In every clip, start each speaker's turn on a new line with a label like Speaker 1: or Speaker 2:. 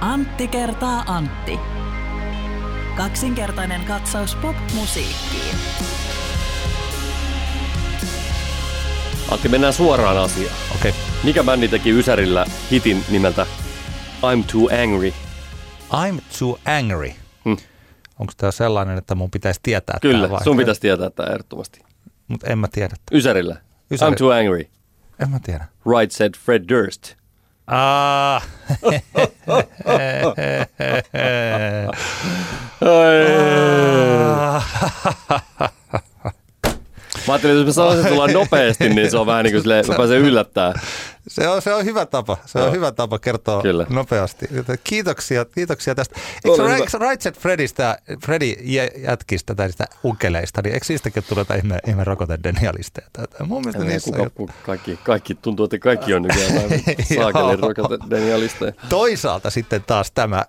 Speaker 1: Antti kertaa Antti. Kaksinkertainen katsaus pop-musiikkiin.
Speaker 2: Antti, mennään suoraan asiaan.
Speaker 3: Okei.
Speaker 2: Mikä bändi teki Ysärillä hitin nimeltä I'm Too Angry?
Speaker 3: I'm too angry.
Speaker 2: Hmm.
Speaker 3: Onko tämä sellainen, että mun pitäisi tietää
Speaker 2: Kyllä,
Speaker 3: tää vai?
Speaker 2: sun pitäisi tietää tämä ehdottomasti.
Speaker 3: Mutta en mä tiedä.
Speaker 2: Ysärillä.
Speaker 3: Ysäri-
Speaker 2: I'm Too Angry.
Speaker 3: En mä tiedä.
Speaker 2: Right said Fred Durst.
Speaker 3: Ah.
Speaker 2: Mä ajattelin, että jos mä sanoisin, tullaan nopeasti, niin se on vähän niin kuin silleen, mä pääsen yllättää.
Speaker 3: Se on, se on hyvä tapa. Se on
Speaker 2: Joo.
Speaker 3: hyvä tapa kertoa
Speaker 2: Kyllä.
Speaker 3: nopeasti. Joten Kiitoksia, kiitoksia tästä. Eikö, eikö Right Set Fredistä, Freddy jä- jätkistä tai niistä unkeleista, niin eikö siitäkin tule jotain ihme, ihme rokotedenialisteja? Mun mielestä
Speaker 2: En
Speaker 3: niissä
Speaker 2: kuka,
Speaker 3: on
Speaker 2: kuka, kaikki, kaikki, tuntuu, että kaikki on nykyään
Speaker 3: Joo.
Speaker 2: rokotedenialisteja.
Speaker 3: Toisaalta sitten taas tämä äh,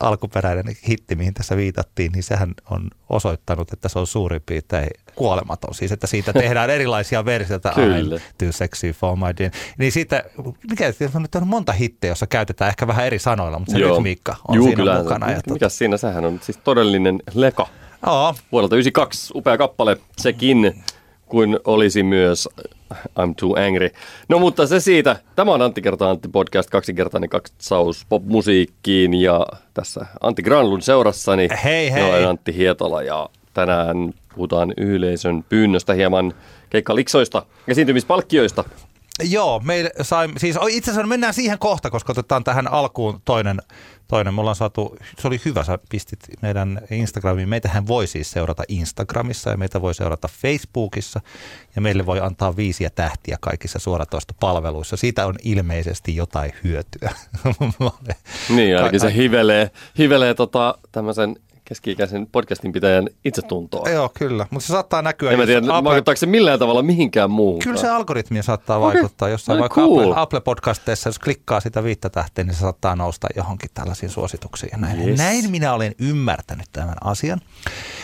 Speaker 3: alkuperäinen hitti, mihin tässä viitattiin, niin sehän on osoittanut, että se on suurin piirtein kuolematon. Siis, että siitä tehdään erilaisia versioita.
Speaker 2: Kyllä.
Speaker 3: I'm too sexy for my dear. Niin siitä, mikä on nyt on monta hittiä, jossa käytetään ehkä vähän eri sanoilla, mutta se
Speaker 2: Joo.
Speaker 3: rytmiikka on
Speaker 2: Juu,
Speaker 3: siinä
Speaker 2: kyllä.
Speaker 3: mukana. Ja
Speaker 2: Mikä siinä? Sehän on siis todellinen leka.
Speaker 3: Joo,
Speaker 2: Vuodelta 92 upea kappale sekin, kuin olisi myös I'm Too Angry. No mutta se siitä. Tämä on Antti kertaa Antti podcast, kaksinkertainen katsaus popmusiikkiin ja tässä Antti Granlund seurassani.
Speaker 3: Hei, hei.
Speaker 2: Olen Antti Hietola ja tänään puhutaan yleisön pyynnöstä hieman keikkaliksoista, esiintymispalkkioista.
Speaker 3: Joo, meille sai, siis itse asiassa mennään siihen kohta, koska otetaan tähän alkuun toinen, toinen. Me ollaan saatu, se oli hyvä, sä pistit meidän Instagramiin. Meitähän voi siis seurata Instagramissa ja meitä voi seurata Facebookissa ja meille voi antaa viisiä tähtiä kaikissa suoratoistopalveluissa. Siitä on ilmeisesti jotain hyötyä.
Speaker 2: Niin, ainakin se hivelee, hivelee tota, tämmöisen keski-ikäisen podcastin pitäjän itsetuntoa.
Speaker 3: Joo, kyllä, mutta se saattaa näkyä.
Speaker 2: En mä tiedä,
Speaker 3: Apple-
Speaker 2: vaikuttaako se millään tavalla mihinkään muuhun.
Speaker 3: Kyllä se algoritmi saattaa
Speaker 2: Okei.
Speaker 3: vaikuttaa jossain,
Speaker 2: No
Speaker 3: vaikka
Speaker 2: cool.
Speaker 3: Apple, Apple-podcasteissa, jos klikkaa sitä viittä tähteä, niin se saattaa nousta johonkin tällaisiin suosituksiin. Ja näin.
Speaker 2: Yes.
Speaker 3: näin minä olen ymmärtänyt tämän asian.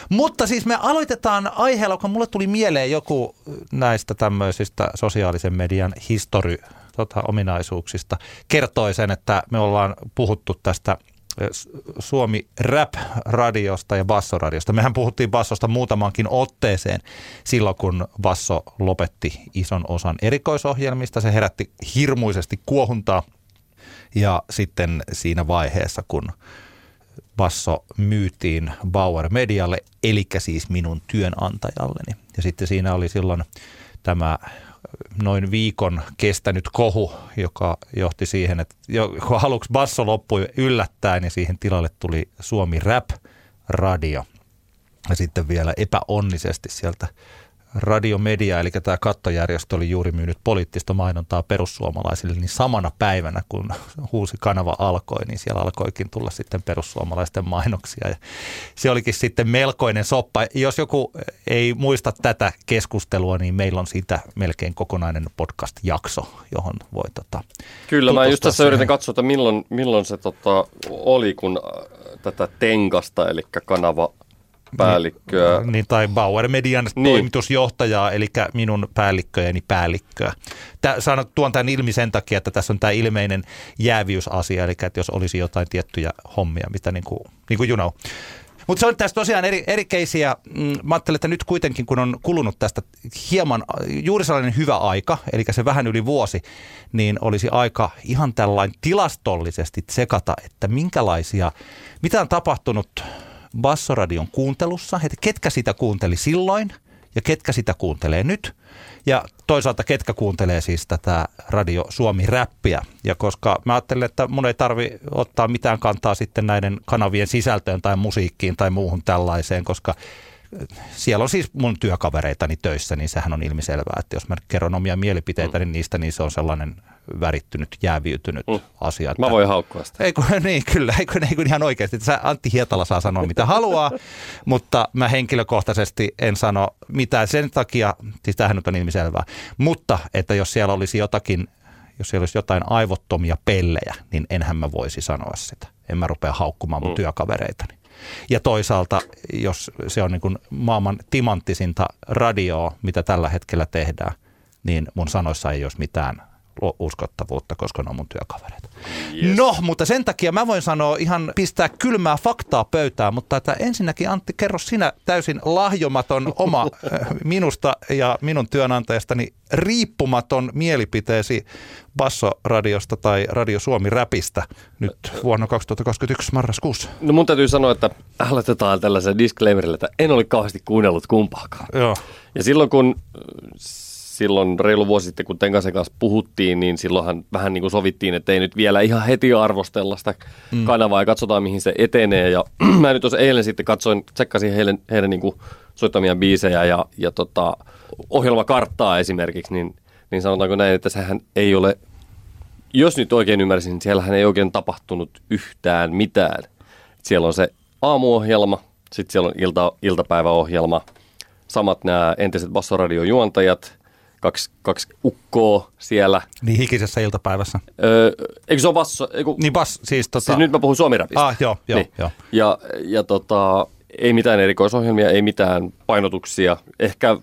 Speaker 3: Mutta siis me aloitetaan aiheella, kun mulle tuli mieleen joku näistä tämmöisistä sosiaalisen median histori tota, ominaisuuksista. Kertoi sen, että me ollaan puhuttu tästä Suomi Rap-radiosta ja Bassoradiosta. Mehän puhuttiin Bassosta muutamankin otteeseen silloin, kun Basso lopetti ison osan erikoisohjelmista. Se herätti hirmuisesti kuohuntaa ja sitten siinä vaiheessa, kun Basso myytiin Bauer Medialle, eli siis minun työnantajalleni. Ja sitten siinä oli silloin tämä noin viikon kestänyt kohu, joka johti siihen, että kun aluksi Basso loppui yllättäen ja siihen tilalle tuli Suomi Rap Radio. Ja sitten vielä epäonnisesti sieltä Radiomedia, eli tämä kattojärjestö oli juuri myynyt poliittista mainontaa perussuomalaisille, niin samana päivänä, kun uusi kanava alkoi, niin siellä alkoikin tulla sitten perussuomalaisten mainoksia. Ja se olikin sitten melkoinen soppa. Jos joku ei muista tätä keskustelua, niin meillä on siitä melkein kokonainen podcast-jakso, johon voi tota,
Speaker 2: Kyllä, mä just tässä yritän
Speaker 3: siihen.
Speaker 2: katsoa, että milloin, milloin se tota, oli, kun äh, tätä Tenkasta, eli kanava päällikköä.
Speaker 3: Niin, tai Bauer Median
Speaker 2: Niin.
Speaker 3: niin. toimitusjohtajaa, eli minun päällikköjeni päällikköä. Tää, sanon, tuon tämän ilmi sen takia, että tässä on tämä ilmeinen jäävyysasia, eli että jos olisi jotain tiettyjä hommia, mitä niin kuin, niin kuin you know. Mutta se on tässä tosiaan eri, eri keisiä. Mm, Mä ajattelen, että nyt kuitenkin, kun on kulunut tästä hieman, juuri sellainen hyvä aika, eli se vähän yli vuosi, niin olisi aika ihan tällainen tilastollisesti tsekata, että minkälaisia, mitä on tapahtunut Bassoradion kuuntelussa, että ketkä sitä kuunteli silloin ja ketkä sitä kuuntelee nyt. Ja toisaalta ketkä kuuntelee siis tätä Radio Suomi-räppiä. Ja koska mä ajattelen, että mun ei tarvi ottaa mitään kantaa sitten näiden kanavien sisältöön tai musiikkiin tai muuhun tällaiseen, koska siellä on siis mun työkavereitani töissä, niin sehän on ilmiselvää, että jos mä kerron omia mielipiteitäni mm. niistä, niin se on sellainen värittynyt, jääviytynyt
Speaker 2: Mm.
Speaker 3: asia. Että
Speaker 2: Mä voin haukkua sitä.
Speaker 3: ei kun, niin, kyllä, ei kun, ei kun ihan oikeasti. Sä, Antti Hietala saa sanoa mitä haluaa, mutta mä henkilökohtaisesti en sano mitään sen takia, siis tämähän nyt on ilmiselvää, mutta että jos siellä olisi jotakin, jos siellä olisi jotain aivottomia pellejä, niin enhän mä voisi sanoa sitä. En mä rupea haukkumaan mun
Speaker 2: Mm.
Speaker 3: työkavereitani. Ja toisaalta, jos se on niin kuin maailman timanttisinta radioa, mitä tällä hetkellä tehdään, niin mun sanoissa ei olisi mitään uskottavuutta, koska ne on mun työkavereita.
Speaker 2: Yes.
Speaker 3: No, mutta sen takia mä voin sanoa ihan pistää kylmää faktaa pöytään, mutta että ensinnäkin Antti, kerro sinä täysin lahjomaton oma minusta ja minun työnantajastani riippumaton mielipiteesi Basso-radiosta tai Radio Suomi-räpistä nyt vuonna 2021 marraskuussa.
Speaker 2: No mun täytyy sanoa, että aloitetaan tällaisen disclaimerilla, että en ole kauheasti kuunnellut kumpaakaan.
Speaker 3: Joo.
Speaker 2: Ja silloin kun silloin reilu vuosi sitten, kun Tenkasen kanssa puhuttiin, niin silloinhan vähän niin kuin sovittiin, että ei nyt vielä ihan heti arvostella sitä mm. kanavaa ja katsotaan, mihin se etenee. Ja mä nyt tuossa eilen sitten katsoin, tsekkasin heidän, heidän niin kuin soittamia biisejä ja, ja tota, ohjelmakarttaa esimerkiksi, niin, niin sanotaanko näin, että sehän ei ole, jos nyt oikein ymmärsin, niin siellähän ei oikein tapahtunut yhtään mitään. Siellä on se aamuohjelma, sitten siellä on ilta, iltapäiväohjelma, samat nämä entiset bassoradiojuontajat, kaksi, kaksi ukkoa siellä.
Speaker 3: Niin hikisessä iltapäivässä.
Speaker 2: Öö, eikö se ole basso? Eiku,
Speaker 3: Niin bas, siis tota...
Speaker 2: siis nyt mä puhun suomirapista.
Speaker 3: Ah, joo, joo,
Speaker 2: niin.
Speaker 3: joo.
Speaker 2: Ja, ja tota, ei mitään erikoisohjelmia, ei mitään painotuksia. Ehkä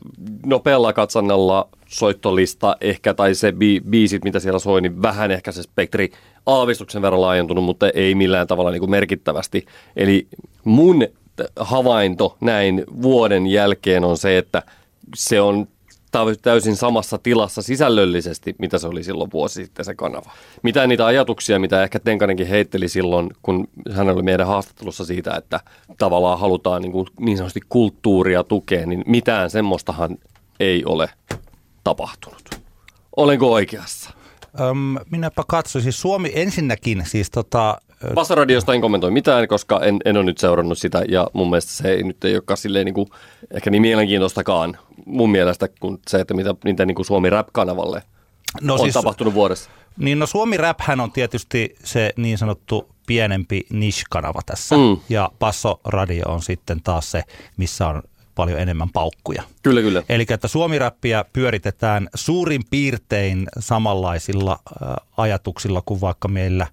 Speaker 2: nopealla katsannalla soittolista ehkä, tai se bi- biisit, mitä siellä soi, niin vähän ehkä se spektri aavistuksen verran laajentunut, mutta ei millään tavalla niin kuin merkittävästi. Eli mun havainto näin vuoden jälkeen on se, että se on täysin samassa tilassa sisällöllisesti, mitä se oli silloin vuosi sitten se kanava. Mitä niitä ajatuksia, mitä ehkä Tenkanenkin heitteli silloin, kun hän oli meidän haastattelussa siitä, että tavallaan halutaan niin, kuin niin sanotusti kulttuuria tukea, niin mitään semmoistahan ei ole tapahtunut. Olenko oikeassa?
Speaker 3: Öm, minäpä katsoin, siis Suomi ensinnäkin, siis tota,
Speaker 2: Passaradiosta en kommentoi mitään, koska en, en ole nyt seurannut sitä ja mun mielestä se ei nyt ei olekaan silleen niin kuin, ehkä niin mielenkiintoistakaan mun mielestä kuin se, että mitä, mitä niin kuin Suomi Rap-kanavalle
Speaker 3: no
Speaker 2: on
Speaker 3: siis,
Speaker 2: tapahtunut vuodessa.
Speaker 3: Niin no Suomi Räphän on tietysti se niin sanottu pienempi niche-kanava tässä.
Speaker 2: Mm.
Speaker 3: Ja Passo Radio on sitten taas se, missä on paljon enemmän paukkuja.
Speaker 2: Kyllä, kyllä.
Speaker 3: Eli että suomiräppiä pyöritetään suurin piirtein samanlaisilla ajatuksilla kuin vaikka meillä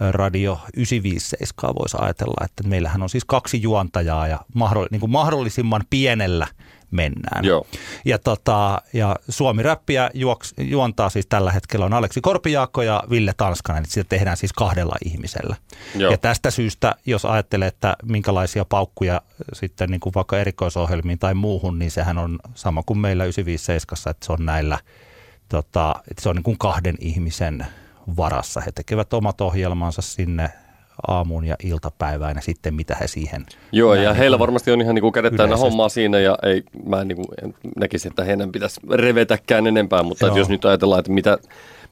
Speaker 3: Radio 957 voisi ajatella, että meillähän on siis kaksi juontajaa ja mahdollis- niin kuin mahdollisimman pienellä mennään.
Speaker 2: Joo.
Speaker 3: Ja, tota, ja Suomi-räppiä juoks, juontaa siis tällä hetkellä on Aleksi Korpijaakko ja Ville Tanskanen, sitä tehdään siis kahdella ihmisellä.
Speaker 2: Joo.
Speaker 3: Ja tästä syystä, jos ajattelee, että minkälaisia paukkuja sitten niin kuin vaikka erikoisohjelmiin tai muuhun, niin sehän on sama kuin meillä 957, että se on näillä, tota, että se on niin kuin kahden ihmisen varassa. He tekevät omat ohjelmansa sinne aamuun ja iltapäivään ja sitten mitä he siihen
Speaker 2: Joo, ja heillä
Speaker 3: kuin
Speaker 2: varmasti on ihan niin kuin kädet täynnä hommaa siinä ja ei, mä en, niin kuin, en näkisi, että heidän pitäisi revetäkään enempää, mutta
Speaker 3: Joo.
Speaker 2: jos nyt ajatellaan, että mitä,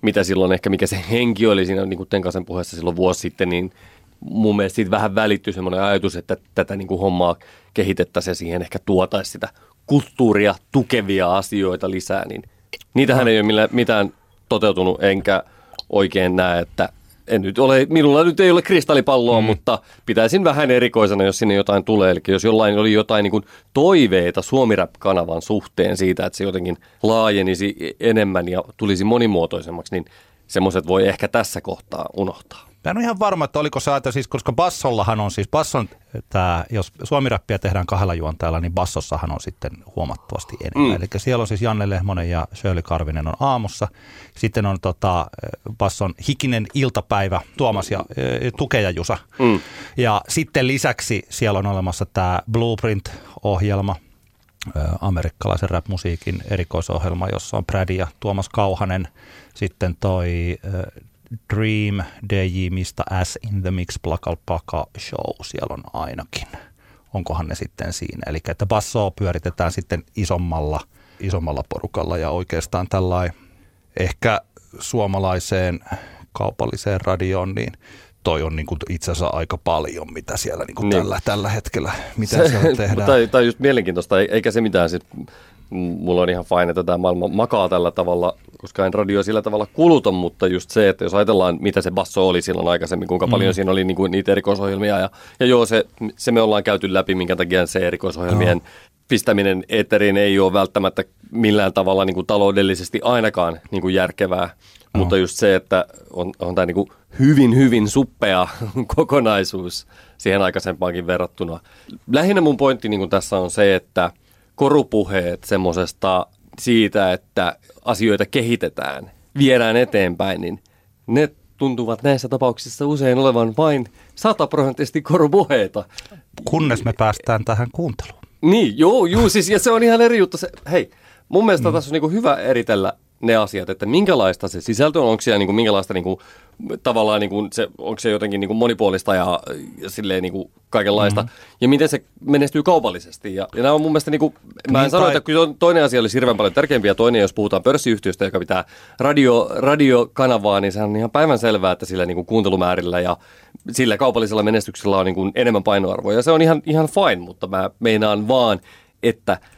Speaker 2: mitä silloin ehkä, mikä se henki oli siinä niin kuin Tenkasen puheessa silloin vuosi sitten, niin mun mielestä siitä vähän välittyi semmoinen ajatus, että tätä niin kuin hommaa kehitettäisiin ja siihen ehkä tuotaisiin sitä kulttuuria tukevia asioita lisää, niin niitähän ei ole millään, mitään toteutunut, enkä oikein näe, että en nyt ole, minulla nyt ei ole kristallipalloa, mm. mutta pitäisin vähän erikoisena, jos sinne jotain tulee. Eli jos jollain oli jotain niin kuin toiveita Suomi-rap-kanavan suhteen siitä, että se jotenkin laajenisi enemmän ja tulisi monimuotoisemmaksi, niin semmoiset voi ehkä tässä kohtaa unohtaa.
Speaker 3: Mä en ole ihan varma, että oliko ajatus, siis, koska Bassollahan on siis, Basson, tää, jos suomirappia tehdään kahdella juontajalla, niin Bassossahan on sitten huomattavasti enemmän. Mm. Eli siellä on siis Janne Lehmonen ja Shirley Karvinen on aamussa. Sitten on tota, Basson hikinen iltapäivä, Tuomas ja e, Tuke ja Jusa.
Speaker 2: Mm.
Speaker 3: Ja sitten lisäksi siellä on olemassa tämä Blueprint-ohjelma, ö, amerikkalaisen rap-musiikin erikoisohjelma, jossa on Brad ja Tuomas Kauhanen. Sitten toi ö, Dream, DJ, mistä S in the Mix, Plakal Paka Show, siellä on ainakin. Onkohan ne sitten siinä? Eli että bassoa pyöritetään sitten isommalla, isommalla porukalla ja oikeastaan tällainen ehkä suomalaiseen kaupalliseen radioon, niin toi on niin kuin itse asiassa aika paljon, mitä siellä niin kuin
Speaker 2: Niin.
Speaker 3: tällä, tällä hetkellä, mitä siellä tehdään.
Speaker 2: tai, tai just mielenkiintoista, ei- eikä se mitään. Sit, mulla on ihan fine, että tämä maailma makaa tällä tavalla, koska en radio sillä tavalla kuluta, mutta just se, että jos ajatellaan, mitä se basso oli silloin aikaisemmin, kuinka paljon siinä oli niinku niitä erikoisohjelmia. Ja, ja joo, se, se me ollaan käyty läpi, minkä takia se erikoisohjelmien pistäminen eetteriin ei ole välttämättä millään tavalla niin kuin taloudellisesti ainakaan niin kuin järkevää. Mutta just se, että on, on tämä niin kuin hyvin, hyvin suppea kokonaisuus siihen aikaisempaankin verrattuna. Lähinnä mun pointti niin kuin tässä on se, että korupuheet semmoisesta siitä, että asioita kehitetään, viedään eteenpäin, niin ne tuntuvat näissä tapauksissa usein olevan vain sataprosenttisesti korvuheita.
Speaker 3: Kunnes me päästään tähän kuunteluun.
Speaker 2: Niin, joo, joo, siis ja se on ihan eri juttu. Se, hei, mun mielestä mm. tässä on niin hyvä eritellä ne asiat, että minkälaista se sisältö on, onko siellä niin kuin, minkälaista niin kuin, tavallaan, niin kuin se, onko se jotenkin niin kuin monipuolista ja, ja silleen niin kuin kaikenlaista, mm-hmm. ja miten se menestyy kaupallisesti. Ja, ja nämä on mun mielestä, niin kuin, mä en niin, sano, tai... että kyllä toinen asia olisi hirveän paljon tärkeämpi, ja toinen, jos puhutaan pörssiyhtiöstä, joka pitää radio, radiokanavaa, niin se on ihan päivän selvää, että sillä niin kuin kuuntelumäärillä ja sillä kaupallisella menestyksellä on niin kuin enemmän painoarvoa, ja se on ihan, ihan fine, mutta mä meinaan vaan, että –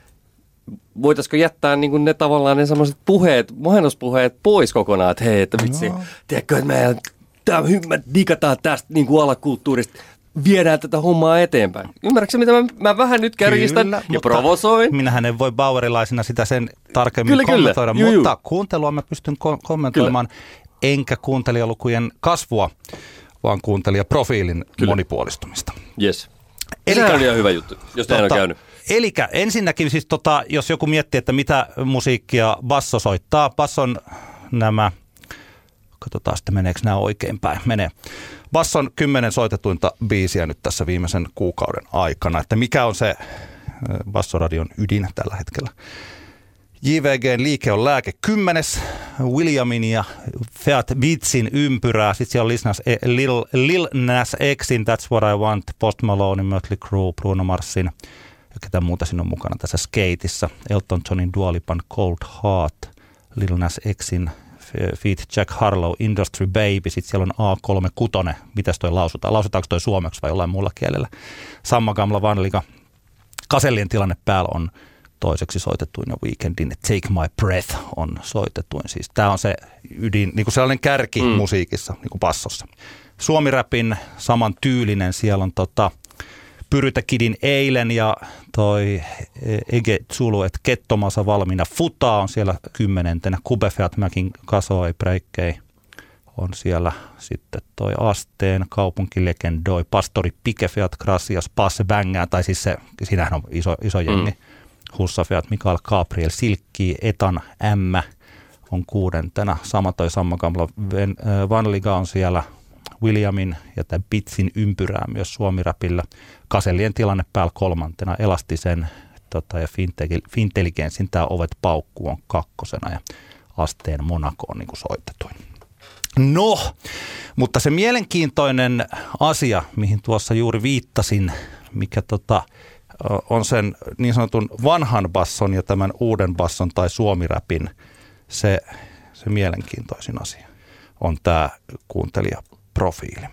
Speaker 2: voitaisiko jättää niin kuin ne tavallaan ne semmoiset puheet, mainospuheet pois kokonaan, että hei, että vitsi, no. tiedätkö, että meidän tämä hymmä digataan tästä niin kuin alakulttuurista, viedään tätä hommaa eteenpäin. Ymmärrätkö mitä mä, mä vähän nyt kärjistän kyllä, ja provosoin?
Speaker 3: Minähän en voi Bauerilaisina sitä sen tarkemmin kyllä, kommentoida, kyllä. mutta juu. kuuntelua mä pystyn ko- kommentoimaan, kyllä. enkä kuuntelijalukujen kasvua, vaan kuuntelijaprofiilin kyllä. monipuolistumista.
Speaker 2: Yes. Eli on ihan hyvä juttu, jos tota, näin on käynyt.
Speaker 3: Eli ensinnäkin siis tota, jos joku miettii, että mitä musiikkia basso soittaa, basson nämä, katsotaan sitten meneekö nämä oikein päin, menee. Basson kymmenen soitetuinta biisiä nyt tässä viimeisen kuukauden aikana, että mikä on se bassoradion ydin tällä hetkellä. JVGn liike on lääke kymmenes, Williamin ja Fiat Beatsin ympyrää. Sitten siellä on Lisnas, e, Lil, Lil Nas Xin That's What I Want, Post Malone, Mötley Crue, Bruno Marsin – ketä muuta siinä on mukana tässä skateissa. Elton Johnin Dualipan Cold Heart, Lil Nas Xin Feet Jack Harlow, Industry Baby, sitten siellä on A36, mitäs toi lausutaan, lausutaanko toi suomeksi vai jollain muulla kielellä. Samma Gamla Vanlika, Kasellien tilanne päällä on toiseksi soitetuin ja Weekendin Take My Breath on soitetuin. Siis tämä on se ydin, niin kuin sellainen kärki mm. musiikissa, niin kuin passossa. Suomi-räpin saman tyylinen, siellä on tota, Pyrytäkidin eilen ja toi Ege Zulu, että Kettomasa valmiina. Futa on siellä kymmenentenä. Kubefeat Mäkin kasoi breikkei on siellä sitten toi Asteen kaupunkilegendoi, Pastori Pikefeat, Gracias, Passe Bängää, tai siis se, siinähän on iso, iso jengi. Mm. Hussafeat, Mikael Gabriel, Silkki, Etan, M on kuudentena. Sama toi Samma Kamla, Vanliga on siellä, Williamin ja tämän Bitsin ympyrää myös Suomi-räpillä. Kasellien tilanne päällä kolmantena, Elastisen tota, ja Fintelligenssin tämä Ovet paukku on kakkosena ja Asteen Monaco on niin kuin soitetuin. No, mutta se mielenkiintoinen asia, mihin tuossa juuri viittasin, mikä tota, on sen niin sanotun vanhan basson ja tämän uuden basson tai suomiräpin se, se mielenkiintoisin asia on tämä kuuntelijaprofiili.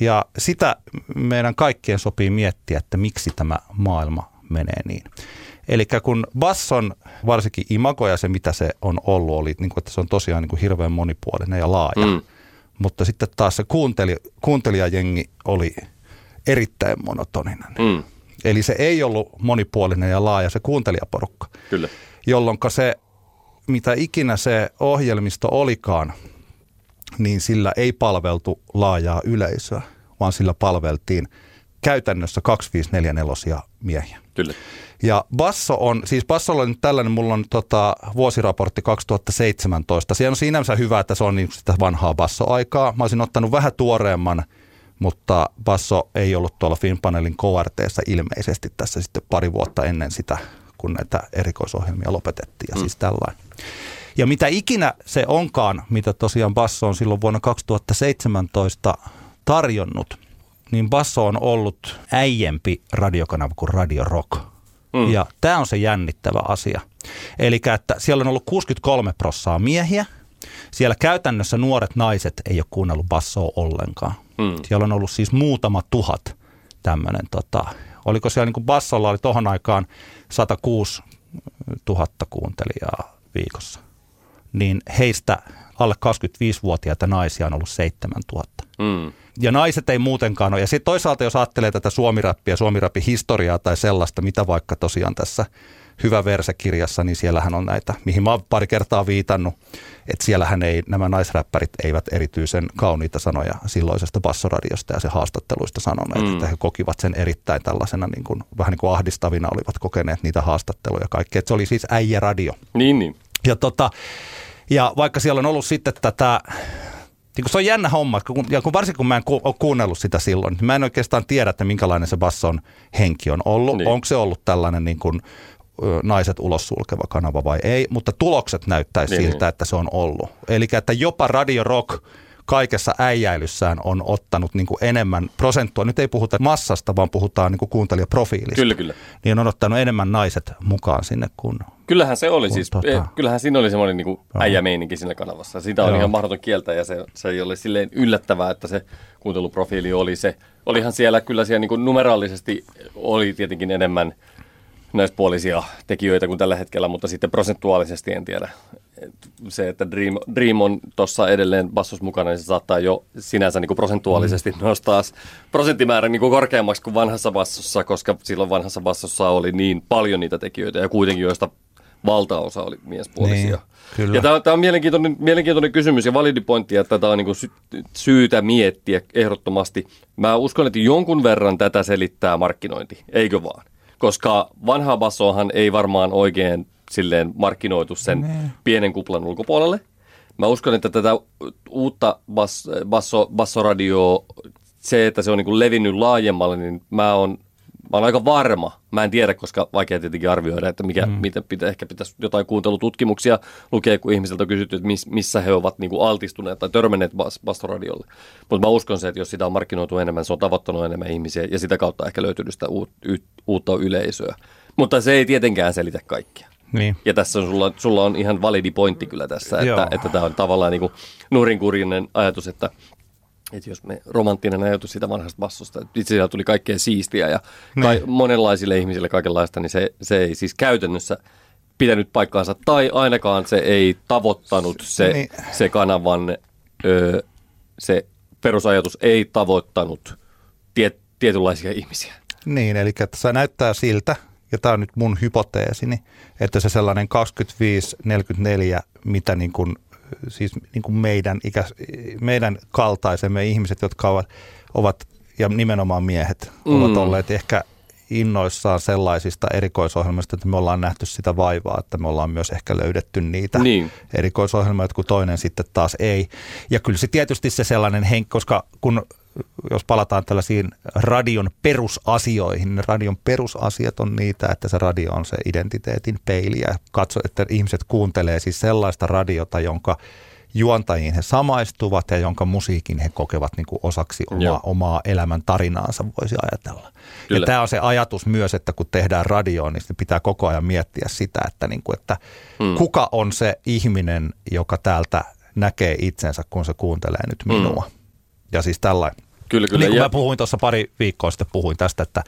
Speaker 3: Ja sitä meidän kaikkien sopii miettiä, että miksi tämä maailma menee niin. Eli kun basson varsinkin imago ja se mitä se on ollut, oli, niin kuin, että se on tosiaan niin kuin hirveän monipuolinen ja laaja. Mm. Mutta sitten taas se kuunteli, kuuntelijajengi oli erittäin monotoninen. Mm. Eli se ei ollut monipuolinen ja laaja se kuuntelijaporukka.
Speaker 2: Kyllä.
Speaker 3: Jolloin se, mitä ikinä se ohjelmisto olikaan, niin sillä ei palveltu laajaa yleisöä, vaan sillä palveltiin käytännössä 2544 miehiä.
Speaker 2: Kyllä.
Speaker 3: Ja Basso on, siis Bassolla on nyt tällainen, mulla on tota, vuosiraportti 2017. Siinä on sinänsä hyvä, että se on niin sitä vanhaa Basso-aikaa. Mä olisin ottanut vähän tuoreemman, mutta Basso ei ollut tuolla Finpanelin KRTssä ilmeisesti tässä sitten pari vuotta ennen sitä, kun näitä erikoisohjelmia lopetettiin ja mm. siis tällainen. Ja mitä ikinä se onkaan, mitä tosiaan Basso on silloin vuonna 2017 tarjonnut, niin Basso on ollut äijempi radiokanava kuin Radio Rock. Mm. Ja tämä on se jännittävä asia. Eli että siellä on ollut 63 prossaa miehiä. Siellä käytännössä nuoret naiset ei ole kuunnellut bassoa ollenkaan. Mm. Siellä on ollut siis muutama tuhat tämmöinen, tota, oliko siellä niin kuin bassolla oli tohon aikaan 106 000 kuuntelijaa viikossa niin heistä alle 25-vuotiaita naisia on ollut 7000. Mm. Ja naiset ei muutenkaan ole. Ja sitten toisaalta, jos ajattelee tätä suomirappia, suomirappi historiaa tai sellaista, mitä vaikka tosiaan tässä Hyvä verse-kirjassa, niin siellähän on näitä, mihin mä oon pari kertaa viitannut, että siellähän ei, nämä naisräppärit eivät erityisen kauniita sanoja silloisesta bassoradiosta ja se haastatteluista sanoneet, mm. että he kokivat sen erittäin tällaisena niin kuin, vähän niin kuin ahdistavina olivat kokeneet niitä haastatteluja kaikkea. Että se oli siis äijä radio.
Speaker 2: Niin, niin.
Speaker 3: Ja tota, Ja vaikka siellä on ollut sitten tätä, niin kun se on jännä homma, kun, ja kun varsinkin kun mä en ku, ole kuunnellut sitä silloin, niin mä en oikeastaan tiedä, että minkälainen se basson henki on ollut.
Speaker 2: Niin.
Speaker 3: Onko se ollut tällainen niin kuin, naiset ulos sulkeva kanava vai ei, mutta tulokset näyttäisi
Speaker 2: Niin,
Speaker 3: siltä, että se on ollut. Eli että jopa Radio Rock kaikessa äijäilyssään on ottanut niin kuin enemmän prosenttua. Nyt ei puhuta massasta, vaan puhutaan niin kuin kuuntelijaprofiilista.
Speaker 2: Kyllä, kyllä.
Speaker 3: Niin on ottanut enemmän naiset mukaan sinne kuin...
Speaker 2: Kyllähän se oli
Speaker 3: Kun
Speaker 2: siis,
Speaker 3: tota-
Speaker 2: eh, kyllähän siinä oli semmoinen niin äijämeininki siinä kanavassa. Sitä on
Speaker 3: Joo.
Speaker 2: ihan mahdoton kieltä ja se, se ei ole silleen yllättävää, että se kuunteluprofiili oli se. Olihan siellä kyllä siellä niin kuin numeraalisesti oli tietenkin enemmän naispuolisia tekijöitä kuin tällä hetkellä, mutta sitten prosentuaalisesti en tiedä. Se, että Dream, Dream on tuossa edelleen bassos mukana, niin se saattaa jo sinänsä niin kuin prosentuaalisesti
Speaker 3: Mm.
Speaker 2: nostaa prosenttimäärän niin kuin korkeammaksi kuin vanhassa bassossa, koska silloin vanhassa bassossa oli niin paljon niitä tekijöitä ja kuitenkin joista valtaosa oli miespuolisia.
Speaker 3: Niin, kyllä.
Speaker 2: Ja tämä, tämä on mielenkiintoinen, mielenkiintoinen kysymys ja validi pointti, että tätä on niin kuin sy- syytä miettiä ehdottomasti. Mä uskon, että jonkun verran tätä selittää markkinointi, eikö vaan? Koska vanha bassoahan ei varmaan oikein silleen markkinoitu sen
Speaker 3: Nee.
Speaker 2: pienen kuplan ulkopuolelle. Mä uskon, että tätä uutta bas, basso, bassoradioa, se, että se on niin kuin levinnyt laajemmalle, niin mä oon, mä oon aika varma. Mä en tiedä, koska vaikea tietenkin arvioida, että mikä, mm. miten pitä, ehkä pitäisi jotain kuuntelututkimuksia lukea, kun ihmisiltä on kysytty, että miss, missä he ovat niin kuin altistuneet tai törmänneet bas, bassoradiolle. Mutta mä uskon se, että jos sitä on markkinoitu enemmän, se on tavoittanut enemmän ihmisiä ja sitä kautta ehkä löytynyt sitä uut, uutta yleisöä. Mutta se ei tietenkään selitä kaikkia.
Speaker 3: Niin.
Speaker 2: Ja tässä on sulla, sulla on ihan validi pointti kyllä tässä,
Speaker 3: Joo.
Speaker 2: että, että tämä on tavallaan niin nurinkurinen ajatus, että, että jos me romanttinen ajatus siitä vanhasta bassosta, että itse asiassa tuli kaikkea siistiä ja ka-
Speaker 3: Niin.
Speaker 2: monenlaisille ihmisille kaikenlaista, niin se, se ei siis käytännössä pitänyt paikkaansa, tai ainakaan se ei tavoittanut se,
Speaker 3: Niin.
Speaker 2: se kanavan, ö, se perusajatus ei tavoittanut tiet, tietynlaisia ihmisiä.
Speaker 3: Niin, eli että se näyttää siltä, ja tämä on nyt mun hypoteesini, että se sellainen 25-44, mitä niin kuin, siis niin kuin meidän, ikä, meidän kaltaisemme ihmiset, jotka ovat, ovat ja nimenomaan miehet, mm. ovat olleet ehkä innoissaan sellaisista erikoisohjelmista, että me ollaan nähty sitä vaivaa, että me ollaan myös ehkä löydetty niitä
Speaker 2: Niin.
Speaker 3: erikoisohjelmia, kun toinen sitten taas ei. Ja kyllä se tietysti se sellainen henki, koska kun jos palataan tällaisiin radion perusasioihin, niin radion perusasiat on niitä, että se radio on se identiteetin peili ja katso, että ihmiset kuuntelee siis sellaista radiota, jonka juontajiin he samaistuvat ja jonka musiikin he kokevat niin kuin osaksi omaa,
Speaker 2: Joo.
Speaker 3: omaa elämän tarinaansa, voisi ajatella.
Speaker 2: Kyllä.
Speaker 3: Ja tämä on se ajatus myös, että kun tehdään radioon, niin pitää koko ajan miettiä sitä, että, niin kuin, että
Speaker 2: Hmm.
Speaker 3: kuka on se ihminen, joka täältä näkee itsensä, kun se kuuntelee nyt minua. Ja siis tällainen.
Speaker 2: Kyllä, kyllä.
Speaker 3: Niin kuin
Speaker 2: Ja-
Speaker 3: mä puhuin tuossa pari viikkoa sitten, puhuin tästä, että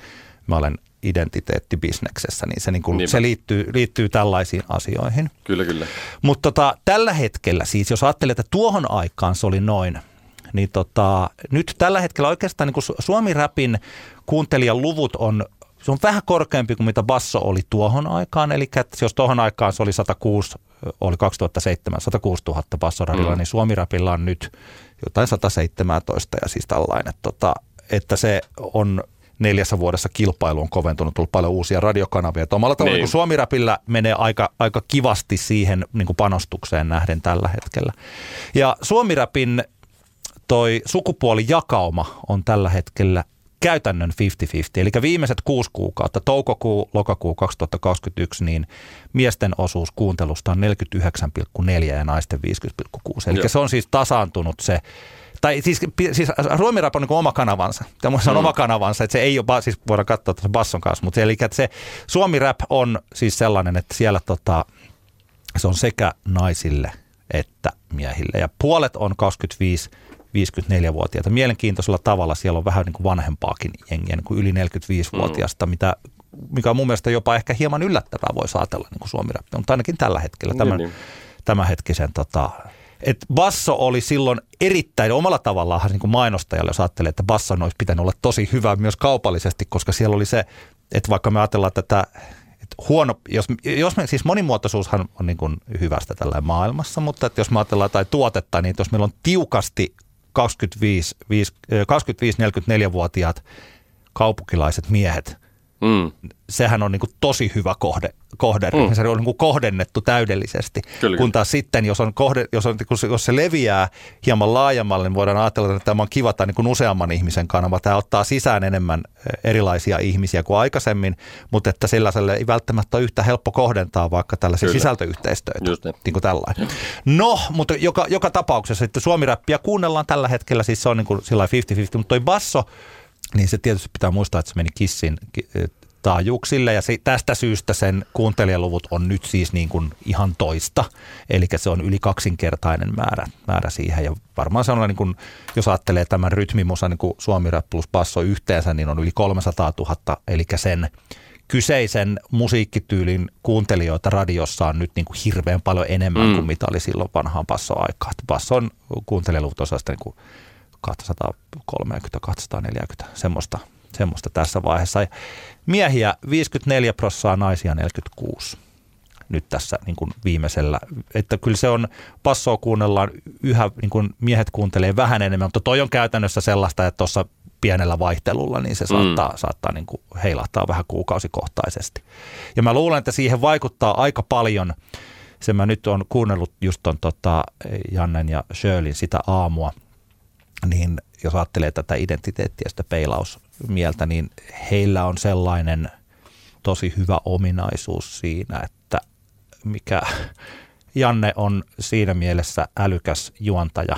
Speaker 3: mä olen identiteettibisneksessä, niin se, niin kuin,
Speaker 2: Niinpä.
Speaker 3: se liittyy, liittyy tällaisiin asioihin.
Speaker 2: Kyllä, kyllä.
Speaker 3: Mutta tota, tällä hetkellä siis, jos ajattelee, että tuohon aikaan se oli noin, niin tota, nyt tällä hetkellä oikeastaan niin kuin Suomi-räpin kuuntelijaluvut on, se on vähän korkeampi kuin mitä Basso oli tuohon aikaan. Eli jos tuohon aikaan se oli 106, oli 2007 106 000 Bassoradilla,
Speaker 2: Mm.
Speaker 3: niin Suomi-räpillä on nyt jotain 117 ja siis tällainen, tota, että se on neljässä vuodessa kilpailu on koventunut, tullut paljon uusia radiokanavia. Et omalla tavalla
Speaker 2: Niin.
Speaker 3: niin. Suomi-räpillä menee aika, aika kivasti siihen niin kuin panostukseen nähden tällä hetkellä. Ja Suomi-räpin toi sukupuolijakauma on tällä hetkellä käytännön 50-50. Eli viimeiset kuusi kuukautta, toukokuu, lokakuu 2021, niin miesten osuus kuuntelusta on 49,4 ja naisten 50,6. Eli
Speaker 2: Joo.
Speaker 3: se on siis tasaantunut se, tai siis, siis Suomi-rap on niin oma kanavansa. Tämä on
Speaker 2: Mm.
Speaker 3: oma kanavansa, että se ei ole, siis voidaan katsoa tuossa basson kanssa, mutta eli että se Suomi-rap on siis sellainen, että siellä tota, se on sekä naisille että miehille. Ja puolet on 25-54-vuotiaita. Mielenkiintoisella tavalla siellä on vähän niin kuin vanhempaakin jengiä, niin kuin yli 45-vuotiaasta,
Speaker 2: Mm.
Speaker 3: mitä, mikä on mun mielestä jopa ehkä hieman yllättävää voisi ajatella niin kuin suomi mutta ainakin tällä hetkellä tämän,
Speaker 2: Niin, niin.
Speaker 3: tämänhetkisen tota, et Basso oli silloin erittäin omalla tavallaan niin kuin mainostajalle, jos ajattelee, että Basson olisi pitänyt olla tosi hyvä myös kaupallisesti, koska siellä oli se, että vaikka me ajatellaan tätä että huono, jos, jos me, siis monimuotoisuushan on niin kuin hyvästä tällä maailmassa, mutta että jos me ajatellaan jotain tuotetta, niin että jos meillä on tiukasti 25, 25, 25-44-vuotiaat kaupunkilaiset miehet
Speaker 2: Mm.
Speaker 3: sehän on niin kuin tosi hyvä kohde, kohderyhmä.
Speaker 2: Mm.
Speaker 3: Se on niin kuin kohdennettu täydellisesti.
Speaker 2: Kyllä,
Speaker 3: kun taas sitten, jos, on kohde, jos, on, kun se, jos se leviää hieman laajemmalle, niin voidaan ajatella, että tämä on kiva tai niin kuin useamman ihmisen kanava. Tämä ottaa sisään enemmän eh, erilaisia ihmisiä kuin aikaisemmin, mutta että sellaiselle ei välttämättä ole yhtä helppo kohdentaa vaikka tällaisia
Speaker 2: Kyllä.
Speaker 3: sisältöyhteistyötä.
Speaker 2: Just niin.
Speaker 3: niin kuin tällainen. No, mutta joka, joka tapauksessa että suomirappia kuunnellaan tällä hetkellä, siis se on niin kuin sillä lailla 50-50, mutta toi basso, niin se tietysti pitää muistaa, että se meni Kissin ki- eh, taajuuksille ja se, tästä syystä sen kuuntelijaluvut on nyt siis niin kuin ihan toista. Eli se on yli kaksinkertainen määrä, määrä siihen ja varmaan se on niin kuin, jos ajattelee tämän rytmimusa niin kuin Suomi Rap plus Basso yhteensä, niin on yli 300 000, eli sen kyseisen musiikkityylin kuuntelijoita radiossa on nyt niin kuin hirveän paljon enemmän
Speaker 2: Mm.
Speaker 3: kuin mitä oli silloin vanhaan Basso-aikaan. Basson kuuntelijaluvut on sellaista niin kuin 230, 240, semmoista, semmoista tässä vaiheessa. Ja miehiä 54 prossaa, naisia 46 nyt tässä niin kuin viimeisellä. Että kyllä se on, passoa kuunnellaan yhä, niin kuin miehet kuuntelee vähän enemmän, mutta toi on käytännössä sellaista, että tuossa pienellä vaihtelulla, niin se saattaa, saattaa niin kuin heilahtaa vähän kuukausikohtaisesti. Ja mä luulen, että siihen vaikuttaa aika paljon, se mä nyt on kuunnellut just ton tota Jannen ja Shirleyn sitä aamua, niin jos ajattelee tätä identiteettiä, sitä peilausmieltä, niin heillä on sellainen tosi hyvä ominaisuus siinä, että mikä Janne on siinä mielessä älykäs juontaja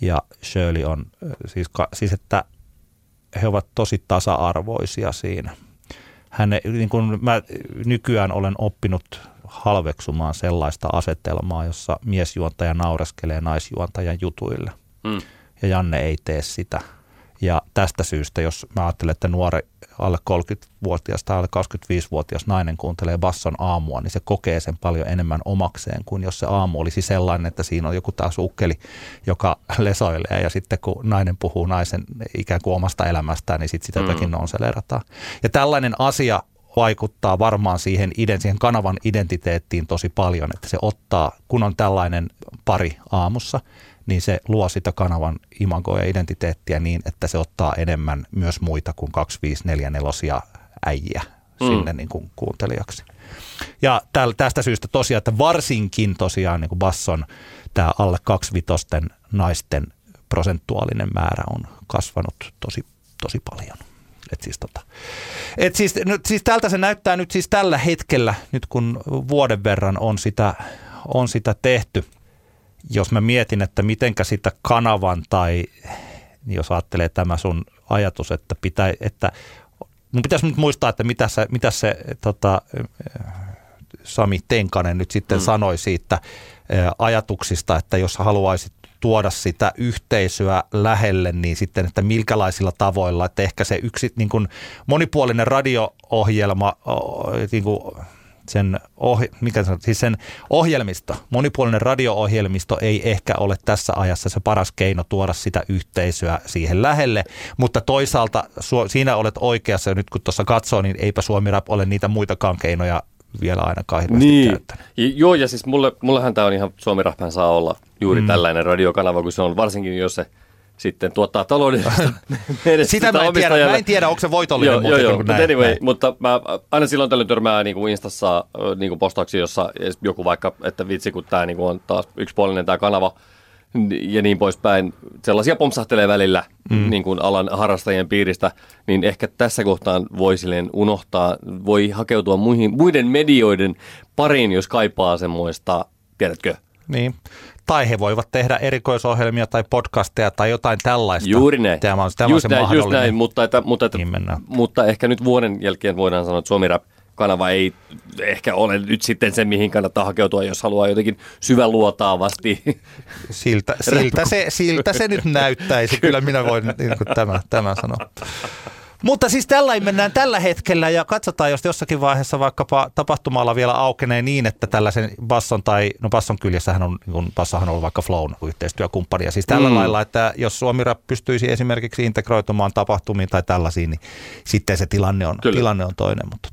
Speaker 3: ja Shirley on siis, siis että he ovat tosi tasa-arvoisia siinä. Hän, niin kuin mä nykyään olen oppinut halveksumaan sellaista asetelmaa, jossa miesjuontaja naureskelee naisjuontajan jutuille
Speaker 2: Mm.
Speaker 3: Ja Janne ei tee sitä. Ja tästä syystä, jos mä ajattelen, että nuori alle 30-vuotias tai alle 25-vuotias nainen kuuntelee basson aamua, niin se kokee sen paljon enemmän omakseen kuin jos se aamu olisi sellainen, että siinä on joku taas ukkeli, joka lesoilee ja sitten kun nainen puhuu naisen ikään kuin omasta elämästään, niin sitten sitä
Speaker 2: Mm.
Speaker 3: jotakin nonselerataan. Ja tällainen asia vaikuttaa varmaan siihen, iden, siihen kanavan identiteettiin tosi paljon, että se ottaa, kun on tällainen pari aamussa, niin se luo sitä kanavan imagoa ja identiteettiä niin, että se ottaa enemmän myös muita kuin 2544 äijiä
Speaker 2: Mm.
Speaker 3: sinne niin kuin kuuntelijaksi. Ja tästä syystä tosiaan, että varsinkin tosiaan niin kuin Basson tämä alle kaksivitosten naisten prosentuaalinen määrä on kasvanut tosi, tosi paljon. Et siis, tota, et siis, nyt, siis tältä se näyttää nyt siis tällä hetkellä, nyt kun vuoden verran on sitä, on sitä tehty. Jos mä mietin, että mitenkä sitä kanavan tai jos ajattelee tämä sun ajatus, että, pitää, että mun pitäisi nyt muistaa, että mitä se, mitä se tota, Sami Tenkanen nyt sitten mm. sanoi siitä ajatuksista, että jos haluaisit tuoda sitä yhteisöä lähelle, niin sitten, että milkälaisilla tavoilla, että ehkä se yksi niin kuin monipuolinen radio-ohjelma, niin kuin sen, ohi, mikä on, siis sen ohjelmisto, monipuolinen radio-ohjelmisto ei ehkä ole tässä ajassa se paras keino tuoda sitä yhteisöä siihen lähelle, mutta toisaalta siinä olet oikeassa ja nyt kun tuossa katsoo, niin eipä Suomi Rap ole niitä muitakaan keinoja vielä ainakaan hirveästi
Speaker 2: Niin.
Speaker 3: käyttänyt.
Speaker 2: Joo, ja siis mulle, mullehan tämä on ihan Suomi Rahpan saa olla juuri mm. tällainen radiokanava, kun se on varsinkin, jos se sitten tuottaa taloudellista
Speaker 3: Sitä mä en tiedä, mä en tiedä, onko se voitollinen
Speaker 2: Joo, joo,
Speaker 3: muuten
Speaker 2: joo. Mutta
Speaker 3: näin.
Speaker 2: anyway,
Speaker 3: näin.
Speaker 2: mutta mä aina silloin tällöin törmää niin kuin Instassa niin kuin postauksia, jossa joku vaikka, että vitsi kun tämä niin kuin on taas yksipuolinen tämä kanava ja niin poispäin. Sellaisia pompsahtelee välillä mm. niin kuin alan harrastajien piiristä, niin ehkä tässä kohtaan voi silleen unohtaa, voi hakeutua muihin, muiden medioiden pariin, jos kaipaa semmoista, tiedätkö,
Speaker 3: Niin. Tai he voivat tehdä erikoisohjelmia tai podcasteja tai jotain tällaista.
Speaker 2: Juuri näin.
Speaker 3: Tämä on, tämä
Speaker 2: just
Speaker 3: on se
Speaker 2: näin, just näin, mutta, että, mutta, että,
Speaker 3: Niin
Speaker 2: mutta ehkä nyt vuoden jälkeen voidaan sanoa, että Suomi Rap kanava ei ehkä ole nyt sitten se, mihin kannattaa hakeutua, jos haluaa jotenkin syväluotaavasti.
Speaker 3: Siltä, siltä, se, siltä se nyt näyttäisi. Kyllä minä voin niin tämän, tämän sanoa. Mutta siis tällä mennään tällä hetkellä ja katsotaan, jos jossakin vaiheessa vaikkapa tapahtumalla vielä aukenee niin, että tällaisen Basson tai, no Basson kyljessähän on, niin kuin Bassohan on ollut vaikka Flown yhteistyökumppani. Ja siis tällä
Speaker 2: Mm.
Speaker 3: lailla, että jos Suomi Rap pystyisi esimerkiksi integroitumaan tapahtumiin tai tällaisiin, niin sitten se tilanne on,
Speaker 2: Kyllä.
Speaker 3: tilanne on toinen. Mutta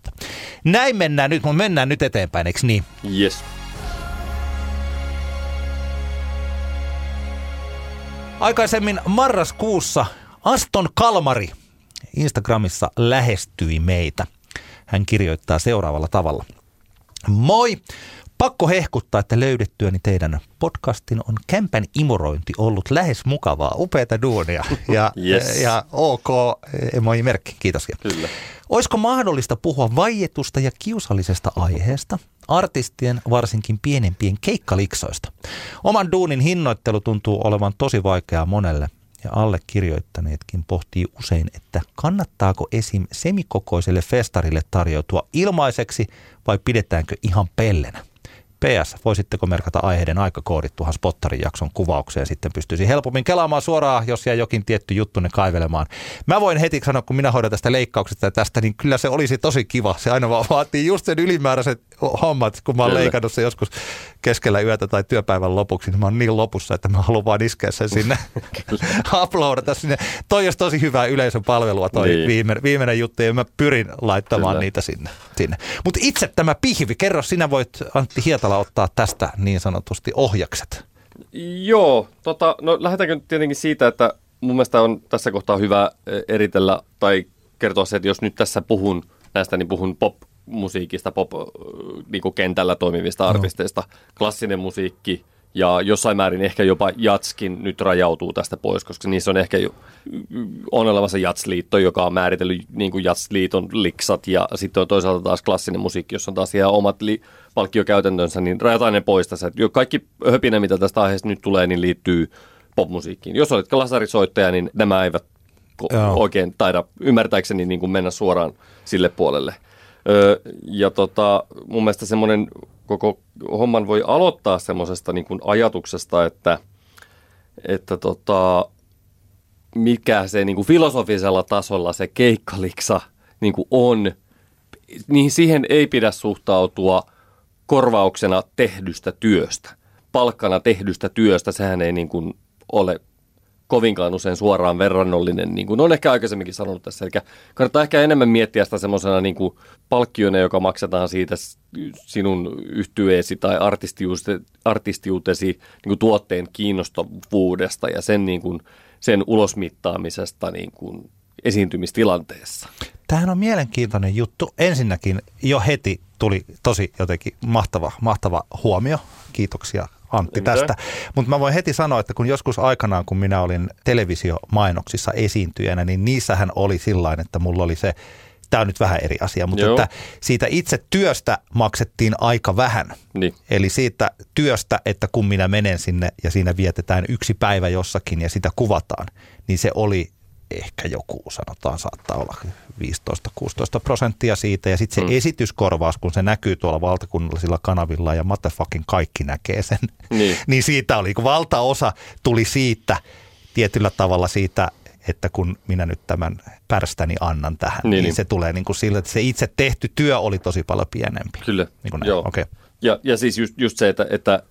Speaker 3: näin mennään nyt, mutta mennään nyt eteenpäin, eikö niin?
Speaker 2: yes.
Speaker 3: Aikaisemmin marraskuussa Aston Kalmari, Instagramissa lähestyi meitä. Hän kirjoittaa seuraavalla tavalla. Moi! Pakko hehkuttaa, että löydettyäni teidän podcastin on kämpän imurointi ollut lähes mukavaa, upeata duunia ja,
Speaker 2: Yes.
Speaker 3: ja ok emoji-merkki, kiitos.
Speaker 2: Kyllä.
Speaker 3: Olisiko mahdollista puhua vaietusta ja kiusallisesta aiheesta, artistien varsinkin pienempien keikkaliksoista? Oman duunin hinnoittelu tuntuu olevan tosi vaikeaa monelle ja allekirjoittaneetkin pohtii usein, että kannattaako esim. semikokoiselle festarille tarjoutua ilmaiseksi vai pidetäänkö ihan pellenä? PS, voisitteko merkata aiheiden aikakoodit tuohon Spottarin jakson kuvaukseen, sitten pystyisi helpommin kelaamaan suoraan, jos jää jokin tietty juttu ne kaivelemaan. Mä voin heti sanoa, kun minä hoidan tästä leikkauksesta ja tästä, niin kyllä se olisi tosi kiva. Se aina vaan vaatii just sen ylimääräiset hommat, kun mä oon
Speaker 2: Kyllä.
Speaker 3: leikannut se joskus keskellä yötä tai työpäivän lopuksi, niin mä oon niin lopussa, että mä haluan vaan iskeä sen sinne, uploadata sinne. Toi olisi tosi hyvää yleisön palvelua toi
Speaker 2: Niin.
Speaker 3: viimeinen, viimeinen juttu, ja mä pyrin laittamaan
Speaker 2: Kyllä.
Speaker 3: niitä sinne. sinne. Mutta itse tämä pihvi, kerro, sinä voit Antti Hietala ottaa tästä niin sanotusti ohjakset.
Speaker 2: Joo, tota, no lähdetäänkö nyt tietenkin siitä, että mun mielestä on tässä kohtaa hyvä eh, eritellä tai kertoa se, että jos nyt tässä puhun näistä, niin puhun pop-musiikista, pop-kentällä toimivista
Speaker 3: Joo.
Speaker 2: artisteista. Klassinen musiikki ja jossain määrin ehkä jopa jatskin nyt rajautuu tästä pois, koska niissä on ehkä jo, on olemassa jatsliitto, joka on määritellyt niin kuin jatsliiton liksat ja sitten on toisaalta taas klassinen musiikki, jossa on taas ihan omat li- palkkiokäytäntönsä, niin rajataan ne pois tässä. Jo kaikki höpinä, mitä tästä aiheesta nyt tulee, niin liittyy popmusiikkiin. Jos olet klasarisoittaja, niin nämä eivät ko- oikein taida ymmärtääkseni niin kuin mennä suoraan sille puolelle. Öö, ja tota, mun mielestä semmoinen koko homman voi aloittaa semmoisesta niin kuin ajatuksesta, että, että tota, mikä se niin kuin filosofisella tasolla se keikkaliksa niin kuin on, niin siihen ei pidä suhtautua korvauksena tehdystä työstä. Palkkana tehdystä työstä, sehän ei niin kuin ole kovinkaan usein suoraan verrannollinen, niin kuin on ehkä aikaisemminkin sanonut tässä. Eli kannattaa ehkä enemmän miettiä sitä semmoisena niin palkkiona, joka maksetaan siitä sinun yhtyeesi tai artistiutesi niin kuin tuotteen kiinnostavuudesta ja sen, niin kuin, sen ulosmittaamisesta niin kuin esiintymistilanteessa.
Speaker 3: Tämähän on mielenkiintoinen juttu. Ensinnäkin jo heti tuli tosi jotenkin mahtava, mahtava huomio. Kiitoksia Antti
Speaker 2: Ei mitään.
Speaker 3: tästä. Mutta mä voin heti sanoa, että kun joskus aikanaan, kun minä olin televisiomainoksissa esiintyjänä, niin niissähän oli sillain, että mulla oli se, tämä on nyt vähän eri asia, mutta
Speaker 2: Joo.
Speaker 3: että siitä itse työstä maksettiin aika vähän.
Speaker 2: Niin.
Speaker 3: Eli siitä työstä, että kun minä menen sinne ja siinä vietetään yksi päivä jossakin ja sitä kuvataan, niin se oli ehkä joku, sanotaan, saattaa olla 15-16 prosenttia siitä. Ja sitten se
Speaker 2: Mm.
Speaker 3: esityskorvaus, kun se näkyy tuolla valtakunnallisilla kanavilla ja motherfucking kaikki näkee sen,
Speaker 2: Niin.
Speaker 3: niin siitä oli, kun valtaosa tuli siitä tietyllä tavalla siitä, että kun minä nyt tämän pärstäni annan tähän,
Speaker 2: Niin,
Speaker 3: niin, niin se tulee niin kuin sillä, että se itse tehty työ oli tosi paljon pienempi.
Speaker 2: Kyllä,
Speaker 3: Niin kuin näin.
Speaker 2: joo.
Speaker 3: Okei.
Speaker 2: Ja, ja siis just, just se, että, että